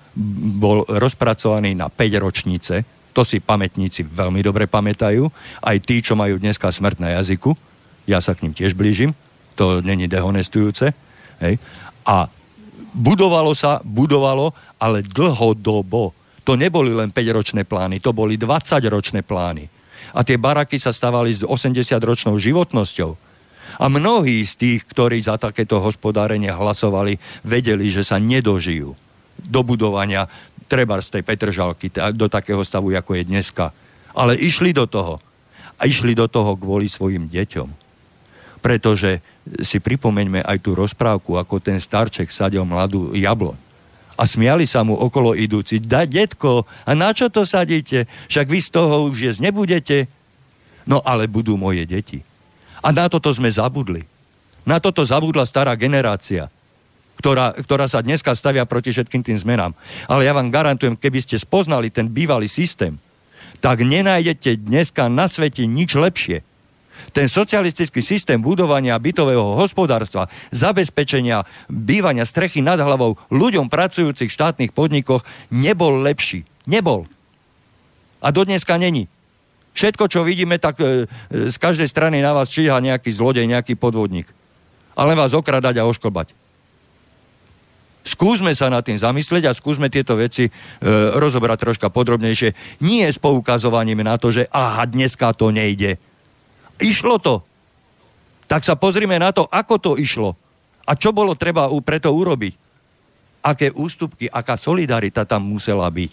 bol rozpracovaný na 5 ročnice, to si pamätníci veľmi dobre pamätajú, aj tí, čo majú dneska smrť na jazyku, ja sa k ním tiež blížim, to není dehonestujúce, hej, a budovalo sa, budovalo, ale dlhodobo. To neboli len 5-ročné plány, to boli 20-ročné plány. A tie baraky sa stavali s 80-ročnou životnosťou. A mnohí z tých, ktorí za takéto hospodárenie hlasovali, vedeli, že sa nedožijú do budovania treba z tej Petržalky do takého stavu, ako je dneska. Ale išli do toho. A išli do toho kvôli svojim deťom. Pretože si pripomeňme aj tú rozprávku, ako ten starček sadil mladú jablo. A smiali sa mu okolo idúci. Da, detko, a na čo to sadíte? Však vy z toho už jesť nebudete. No ale budú moje deti. A na toto sme zabudli. Na toto zabudla stará generácia, ktorá, ktorá sa dneska stavia proti všetkým tým zmenám. Ale ja vám garantujem, keby ste spoznali ten bývalý systém, tak nenájdete dneska na svete nič lepšie ten socialistický systém budovania bytového hospodárstva, zabezpečenia bývania strechy nad hlavou ľuďom pracujúcich v štátnych podnikoch nebol lepší. Nebol. A dodneska není. Všetko, čo vidíme, tak e, e, z každej strany na vás číha nejaký zlodej, nejaký podvodník. Ale vás okradať a ošklbať. Skúsme sa nad tým zamyslieť a skúsme tieto veci e, rozobrať troška podrobnejšie. Nie s poukazovaním na to, že aha, dneska to nejde. Išlo to. Tak sa pozrime na to, ako to išlo. A čo bolo treba preto urobiť. Aké ústupky, aká solidarita tam musela byť.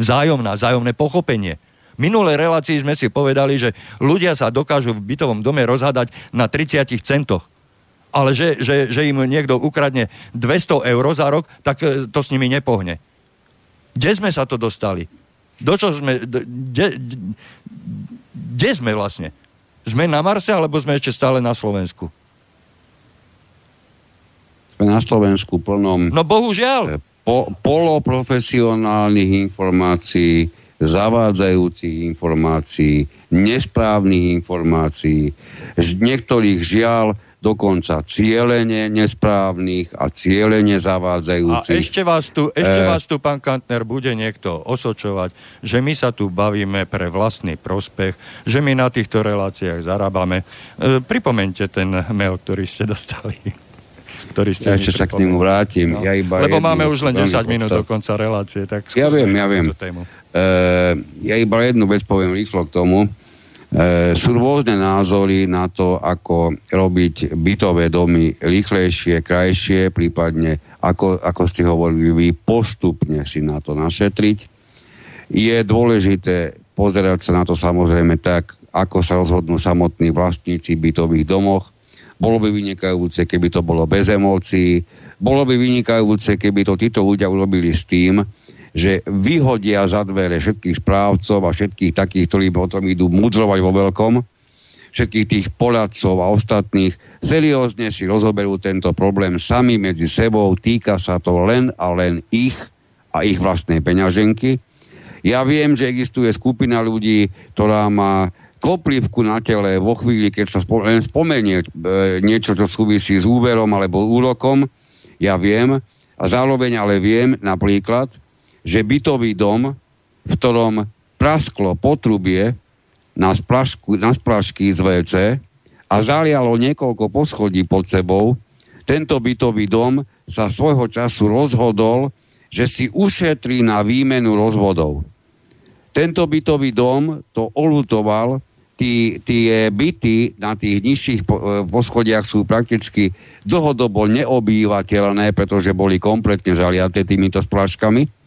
Vzájomná, vzájomné pochopenie. Minulé relácii sme si povedali, že ľudia sa dokážu v bytovom dome rozhádať na 30 centoch. Ale že, že, že im niekto ukradne 200 eur za rok, tak e, to s nimi nepohne. Kde sme sa to dostali? Do čo sme... Kde sme vlastne? Sme na Marse, alebo sme ešte stále na Slovensku?
Sme na Slovensku plnom...
No bohužiaľ.
Po, poloprofesionálnych informácií, zavádzajúcich informácií, nesprávnych informácií, z niektorých žiaľ dokonca cieľene nesprávnych a cieľene zavádzajúcich.
A ešte vás tu, ešte e... vás tu, pán Kantner, bude niekto osočovať, že my sa tu bavíme pre vlastný prospech, že my na týchto reláciách zarábame. E, pripomente ten mail, ktorý ste dostali.
Ktorý ste ja ešte sa k nemu vrátim.
No. Ja iba Lebo jednu, máme už len 10 minút do konca relácie, tak
Ja viem, ja viem. E, ja iba jednu vec poviem rýchlo k tomu. E, sú rôzne názory na to, ako robiť bytové domy rýchlejšie, krajšie, prípadne, ako, ako ste hovorili vy, postupne si na to našetriť. Je dôležité pozerať sa na to samozrejme tak, ako sa rozhodnú samotní vlastníci bytových domoch. Bolo by vynikajúce, keby to bolo bez emócií. Bolo by vynikajúce, keby to títo ľudia urobili s tým, že vyhodia za dvere všetkých správcov a všetkých takých, ktorí potom idú mudrovať vo veľkom, všetkých tých poradcov a ostatných, seriózne si rozoberú tento problém sami medzi sebou, týka sa to len a len ich a ich vlastnej peňaženky. Ja viem, že existuje skupina ľudí, ktorá má koplivku na tele vo chvíli, keď sa len spomenie e, niečo, čo súvisí s úverom alebo úrokom. Ja viem. A zároveň ale viem napríklad, že bytový dom, v ktorom prasklo potrubie na, splašku, na splašky z WC a zalialo niekoľko poschodí pod sebou, tento bytový dom sa svojho času rozhodol, že si ušetrí na výmenu rozvodov. Tento bytový dom to olutoval, tí, tie byty na tých nižších e, poschodiach sú prakticky dlhodobo neobývateľné, pretože boli kompletne zaliaté týmito spláškami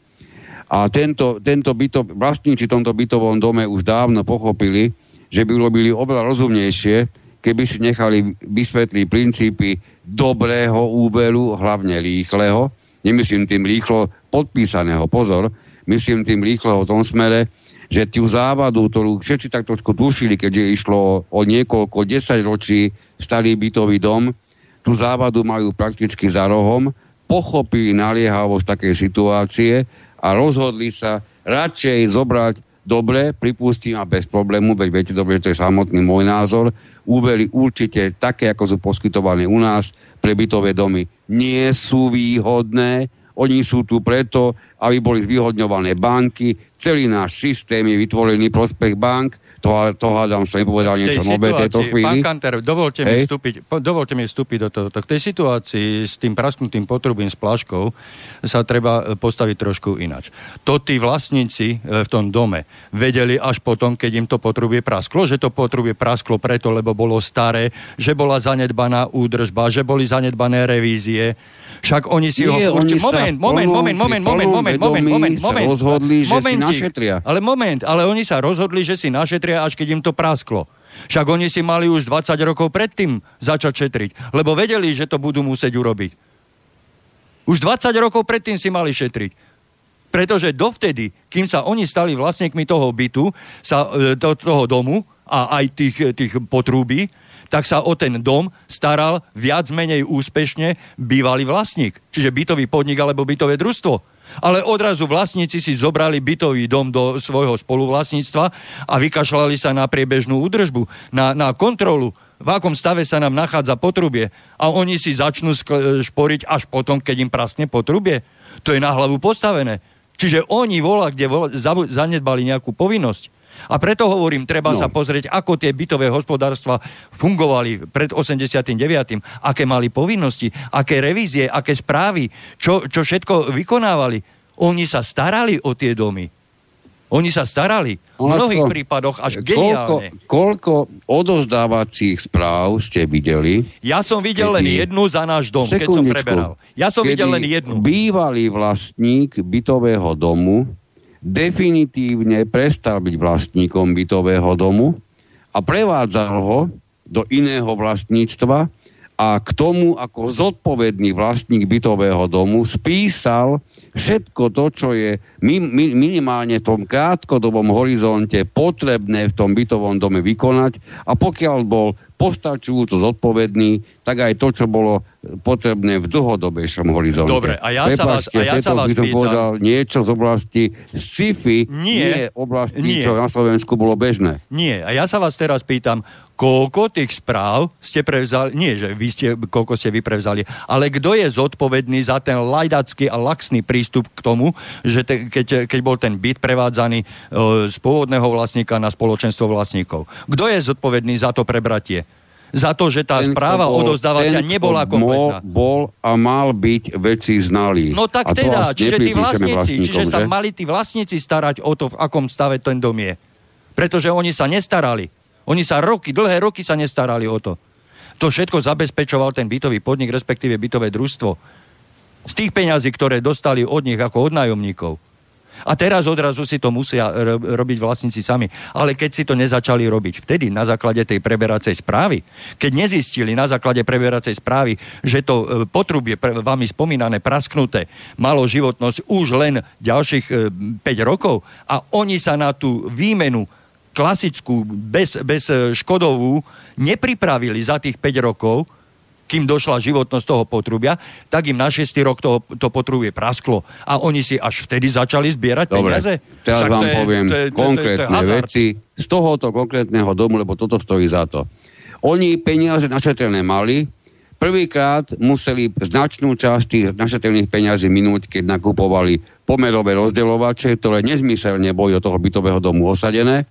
a tento, tento byto, vlastníci tomto bytovom dome už dávno pochopili, že by urobili oveľa rozumnejšie, keby si nechali vysvetliť princípy dobrého úveru, hlavne rýchleho. Nemyslím tým rýchlo podpísaného, pozor, myslím tým rýchleho v tom smere, že tú závadu, ktorú všetci tak trošku tušili, keďže išlo o niekoľko desať ročí starý bytový dom, tú závadu majú prakticky za rohom, pochopili naliehavosť takej situácie a rozhodli sa radšej zobrať dobre, pripustím a bez problému, veď viete dobre, že to je samotný môj názor, úvery určite také, ako sú poskytované u nás pre bytové domy, nie sú výhodné, oni sú tu preto, aby boli zvýhodňované banky, celý náš systém je vytvorený prospech bank, to, to hádam som nepovedal niečo nové tejto chvíli.
Pán Kanter, dovolte mi, vstúpiť, dovolte mi vstúpiť do toho. V tej situácii s tým prasknutým potrubím s pláškou sa treba e, postaviť trošku inač. To tí vlastníci e, v tom dome vedeli až potom, keď im to potrubie prasklo, že to potrubie prasklo preto, lebo bolo staré, že bola zanedbaná údržba, že boli zanedbané revízie, však oni si Nie, ho... Určite, moment, moment, moment, moment, moment, moment, moment, moment, moment.
rozhodli, že momentík, si našetria.
Ale moment, ale oni sa rozhodli, že si našetria, až keď im to prasklo. Však oni si mali už 20 rokov predtým začať šetriť, lebo vedeli, že to budú musieť urobiť. Už 20 rokov predtým si mali šetriť. Pretože dovtedy, kým sa oni stali vlastníkmi toho bytu, sa, e, to, toho domu a aj tých, tých potrúbí, tak sa o ten dom staral viac menej úspešne bývalý vlastník, čiže bytový podnik alebo bytové družstvo. Ale odrazu vlastníci si zobrali bytový dom do svojho spoluvlastníctva a vykašľali sa na priebežnú údržbu, na, na kontrolu, v akom stave sa nám nachádza potrubie. A oni si začnú šporiť až potom, keď im praskne potrubie. To je na hlavu postavené. Čiže oni volá, kde volá, zanedbali nejakú povinnosť. A preto hovorím, treba no. sa pozrieť, ako tie bytové hospodárstva fungovali pred 89. Aké mali povinnosti, aké revízie, aké správy, čo, čo všetko vykonávali. Oni sa starali o tie domy. Oni sa starali. V mnohých prípadoch až geniálne.
Koľko, koľko odozdávacích správ ste videli?
Ja som videl len jednu za náš dom, keď som preberal. Ja som videl len jednu.
bývalý vlastník bytového domu definitívne prestal byť vlastníkom bytového domu a prevádzal ho do iného vlastníctva a k tomu ako zodpovedný vlastník bytového domu spísal všetko to, čo je minimálne v tom krátkodobom horizonte potrebné v tom bytovom dome vykonať a pokiaľ bol postačujúco zodpovedný, tak aj to, čo bolo potrebné v dlhodobejšom horizonte.
Dobre, a ja sa vás, a ja sa vás pýtam.
povedal niečo z oblasti sci-fi,
Nie.
nie oblasti,
Nie.
čo na Slovensku bolo bežné.
Nie, a ja sa vás teraz pýtam, koľko tých správ ste prevzali, nie, že vy ste, koľko ste vy prevzali, ale kto je zodpovedný za ten lajdacký a laxný prístup k tomu, že te, keď, keď bol ten byt prevádzaný e, z pôvodného vlastníka na spoločenstvo vlastníkov. Kto je zodpovedný za to prebratie? Za to, že tá
Ten,
správa
bol-
odozdávacia
ten,
nebola kompletná.
Bol, a mal byť veci znalý.
No tak
a
teda, čiže tí vlastníci, čiže sa mali tí vlastníci starať o to, v akom stave ten dom je. Pretože oni sa nestarali. Oni sa roky, dlhé roky sa nestarali o to. To všetko zabezpečoval ten bytový podnik, respektíve bytové družstvo. Z tých peňazí, ktoré dostali od nich ako od nájomníkov. A teraz odrazu si to musia ro- robiť vlastníci sami. Ale keď si to nezačali robiť vtedy, na základe tej preberacej správy, keď nezistili na základe preberacej správy, že to e, potrubie, vami spomínané, prasknuté, malo životnosť už len ďalších e, 5 rokov a oni sa na tú výmenu klasickú, bez, bez e, škodovú, nepripravili za tých 5 rokov, kým došla životnosť toho potrubia, tak im na 6. rok to, to potrubie prasklo. A oni si až vtedy začali zbierať
Dobre,
peniaze.
teraz
Však
vám
to je-
poviem
to je- to je- to je- to je
konkrétne veci z tohoto konkrétneho domu, lebo toto stojí za to. Oni peniaze našetrené mali, prvýkrát museli značnú časť tých našetrených peniazí minúť, keď nakupovali pomerové rozdeľovače, ktoré nezmyselne boli do toho bytového domu osadené.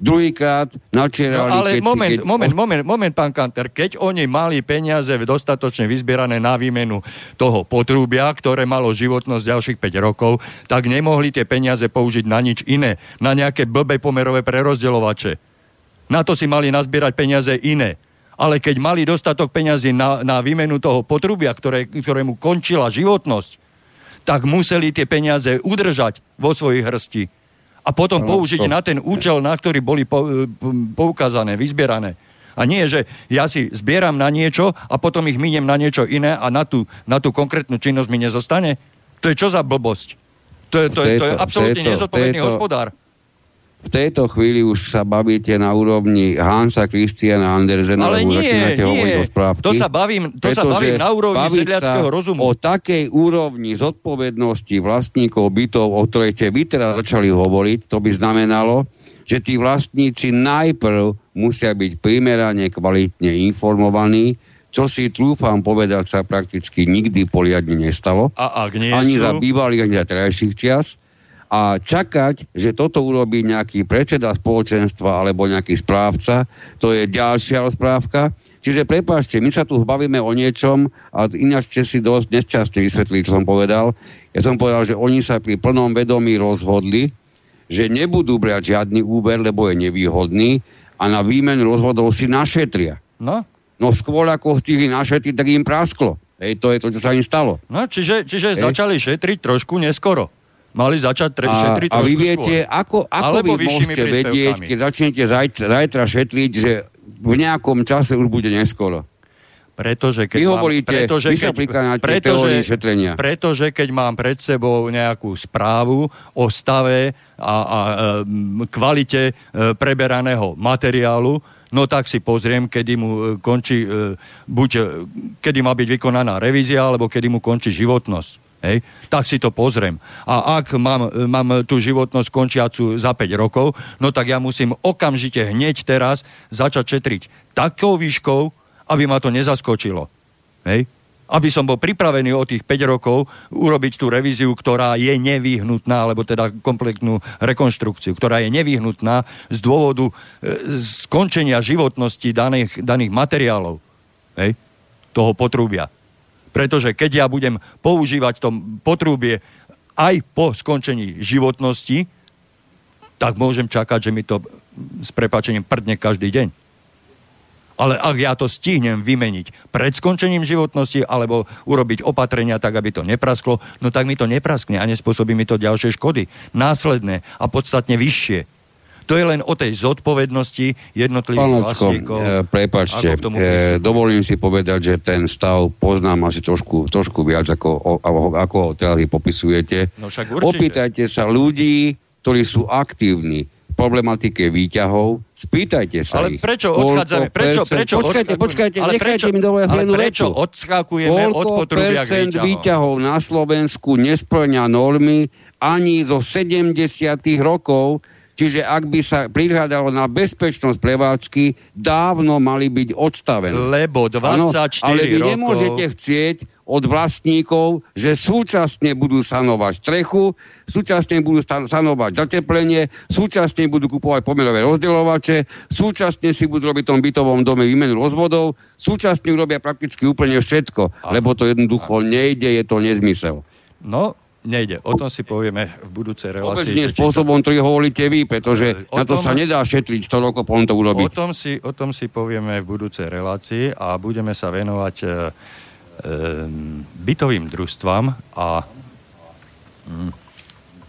Druhýkrát
No
načierali,
ale
keď
moment,
si, keď
moment, moment, moment, pán Kanter, keď oni mali peniaze dostatočne vyzbierané na výmenu toho potrubia, ktoré malo životnosť ďalších 5 rokov, tak nemohli tie peniaze použiť na nič iné, na nejaké blbé pomerové prerozdeľovače. Na to si mali nazbierať peniaze iné. Ale keď mali dostatok peňazí na, na výmenu toho potrubia, ktoré, ktorému končila životnosť, tak museli tie peniaze udržať vo svojich hrsti a potom
No,
použiť
to-
na ten účel, na ktorý boli po- poukázané, vyzbierané. A nie, že ja si zbieram na niečo a potom ich miniem na niečo iné a na tú, na tú konkrétnu činnosť mi nezostane. To je čo za blbosť? To je, to je, to je
Tejto-
absolútne
tejto-
nezodpovedný hospodár.
V tejto chvíli už sa bavíte na úrovni Hansa Christiana Andersena,
Ale
lebo
nie,
začínate hovoriť
nie.
rozprávky.
To sa bavím, to sa bavím na úrovni sedliackého rozumu.
O takej úrovni zodpovednosti vlastníkov bytov, o ktorej ste vy teraz začali hovoriť, to by znamenalo, že tí vlastníci najprv musia byť primerane kvalitne informovaní, čo si trúfam povedať sa prakticky nikdy poriadne nestalo
A ak nie
ani
sú...
za bývalých, ani za terajších čias. A čakať, že toto urobí nejaký predseda spoločenstva alebo nejaký správca, to je ďalšia rozprávka. Čiže prepáčte, my sa tu bavíme o niečom a ináč ste si dosť nešťastne vysvetlili, čo som povedal. Ja som povedal, že oni sa pri plnom vedomí rozhodli, že nebudú brať žiadny úver, lebo je nevýhodný a na výmenu rozvodov si našetria.
No,
No skôr ako stihli našetriť, tak im prasklo. Hej, to je to, čo sa im stalo.
no čiže, čiže začali šetriť trošku neskoro. Mali začať tre-
A,
šetriť
a
trošku
vy viete,
skôr.
ako, ako
Alebo
vy môžete vedieť, keď začnete zajtra, zajtra šetriť, že v nejakom čase už bude neskoro.
Pretože keď
Vy
mám,
hovoríte,
pretože
vy sa teórii šetrenia.
Pretože keď mám pred sebou nejakú správu o stave a, a e, kvalite e, preberaného materiálu, no tak si pozriem, kedy mu e, končí, e, buď e, kedy má byť vykonaná revízia, alebo kedy mu končí životnosť. Hej? Tak si to pozriem. A ak mám, mám tú životnosť končiacu za 5 rokov, no tak ja musím okamžite hneď teraz začať šetriť takou výškou, aby ma to nezaskočilo. Hej? Aby som bol pripravený o tých 5 rokov urobiť tú revíziu, ktorá je nevyhnutná, alebo teda kompletnú rekonštrukciu, ktorá je nevyhnutná z dôvodu e, skončenia životnosti daných, daných materiálov. Hej? Toho potrubia. Pretože keď ja budem používať to potrubie aj po skončení životnosti, tak môžem čakať, že mi to s prepačením prdne každý deň. Ale ak ja to stihnem vymeniť pred skončením životnosti alebo urobiť opatrenia tak, aby to neprasklo, no tak mi to nepraskne a nespôsobí mi to ďalšie škody. Následné a podstatne vyššie. To je len o tej zodpovednosti jednotlivých
Pán Lacko,
vlastníkov.
e, prepačte, e, dovolím si povedať, že ten stav poznám asi trošku, trošku viac, ako, o, ako- ho teraz vy popisujete.
No však určite.
Opýtajte sa ľudí, ktorí sú aktívni, problematike výťahov, spýtajte sa
Ale prečo odchádzame? Prečo, prečo
počkajte, počkajte, ale nechajte prečo, mi dovolať
ale prečo vetu. odskakujeme od potrubia
percent výťahov na Slovensku nesplňa normy ani zo 70 rokov, Čiže ak by sa prihľadalo na bezpečnosť prevádzky, dávno mali byť odstavené.
Lebo 24 ano,
ale vy
rokov...
nemôžete chcieť od vlastníkov, že súčasne budú sanovať strechu, súčasne budú sanovať zateplenie, súčasne budú kupovať pomerové rozdeľovače, súčasne si budú robiť v tom bytovom dome výmenu rozvodov, súčasne robia prakticky úplne všetko, lebo to jednoducho nejde, je to nezmysel.
No, Nejde. O tom si povieme v budúcej relácii.
Vôbec nie spôsobom, ktorý hovoríte vy, pretože o na to tom, sa nedá šetriť 100 rokov, potom to urobiť.
O tom, si, o tom si povieme v budúcej relácii a budeme sa venovať e, e, bytovým družstvám a mm,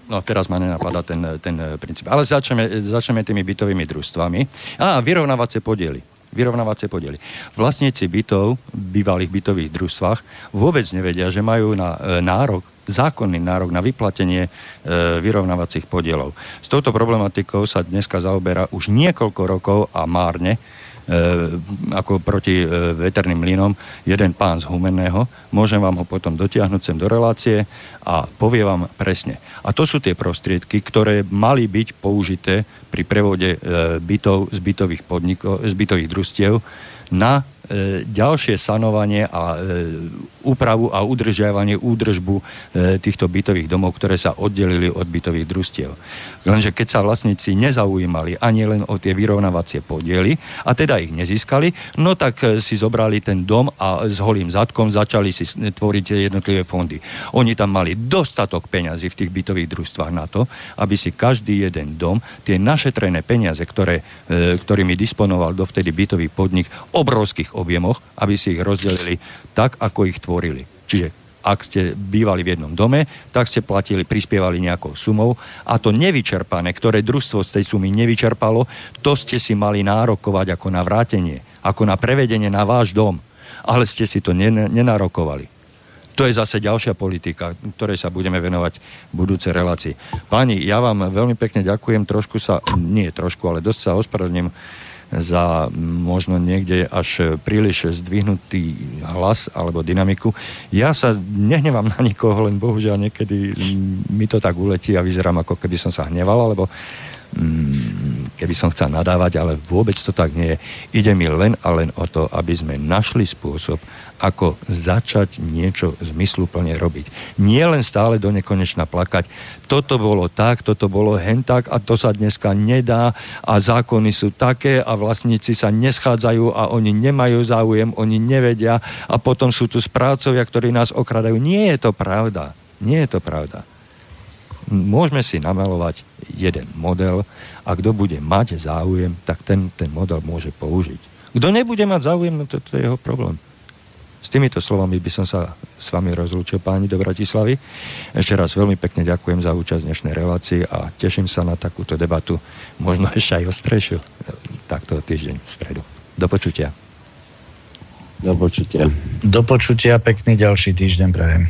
no teraz ma nenapadá ten, ten princíp. Ale začneme, začneme tými bytovými družstvami. A vyrovnávacie podiely vyrovnávacie podiely. Vlastníci bytov, bývalých bytových družstvách, vôbec nevedia, že majú na e, nárok zákonný nárok na vyplatenie e, vyrovnávacích podielov. S touto problematikou sa dneska zaoberá už niekoľko rokov a márne, e, ako proti e, veterným mlynom, jeden pán z Humenného. Môžem vám ho potom dotiahnuť sem do relácie a povie vám presne. A to sú tie prostriedky, ktoré mali byť použité pri prevode e, bytov z bytových, podnikov, z bytových družstiev na ďalšie sanovanie a e, úpravu a udržiavanie, údržbu e, týchto bytových domov, ktoré sa oddelili od bytových družstiev. Lenže keď sa vlastníci nezaujímali ani len o tie vyrovnávacie podiely a teda ich nezískali, no tak si zobrali ten dom a s holým zadkom začali si tvoriť jednotlivé fondy. Oni tam mali dostatok peňazí v tých bytových družstvách na to, aby si každý jeden dom, tie našetrené peniaze, ktoré, ktorými disponoval dovtedy bytový podnik, obrovských objemoch, aby si ich rozdelili tak, ako ich tvorili. Čiže ak ste bývali v jednom dome, tak ste platili, prispievali nejakou sumou a to nevyčerpané, ktoré družstvo z tej sumy nevyčerpalo, to ste si mali nárokovať ako na vrátenie, ako na prevedenie na váš dom, ale ste si to nenárokovali. To je zase ďalšia politika, ktorej sa budeme venovať v budúcej relácii. Páni, ja vám veľmi pekne ďakujem, trošku sa, nie trošku, ale dosť sa ospravedlním za možno niekde až príliš zdvihnutý hlas alebo dynamiku. Ja sa nehnevám na nikoho, len bohužiaľ niekedy mi to tak uletí a vyzerám ako keby som sa hneval, alebo mm, keby som chcel nadávať, ale vôbec to tak nie je. Ide mi len a len o to, aby sme našli spôsob, ako začať niečo zmysluplne robiť. Nie len stále do nekonečna plakať, toto bolo tak, toto bolo hen tak a to sa dneska nedá a zákony sú také a vlastníci sa neschádzajú a oni nemajú záujem, oni nevedia a potom sú tu správcovia, ktorí nás okradajú. Nie je to pravda. Nie je to pravda. Môžeme si namalovať jeden model a kto bude mať záujem, tak ten, ten model môže použiť. Kto nebude mať záujem, no to, to je jeho problém. S týmito slovami by som sa s vami rozlúčil páni do Bratislavy. Ešte raz veľmi pekne ďakujem za účasť dnešnej relácii a teším sa na takúto debatu, možno ešte aj ostrejšiu, takto týždeň v stredu. Do počutia.
Do počutia.
Do počutia, pekný ďalší týždeň prajem.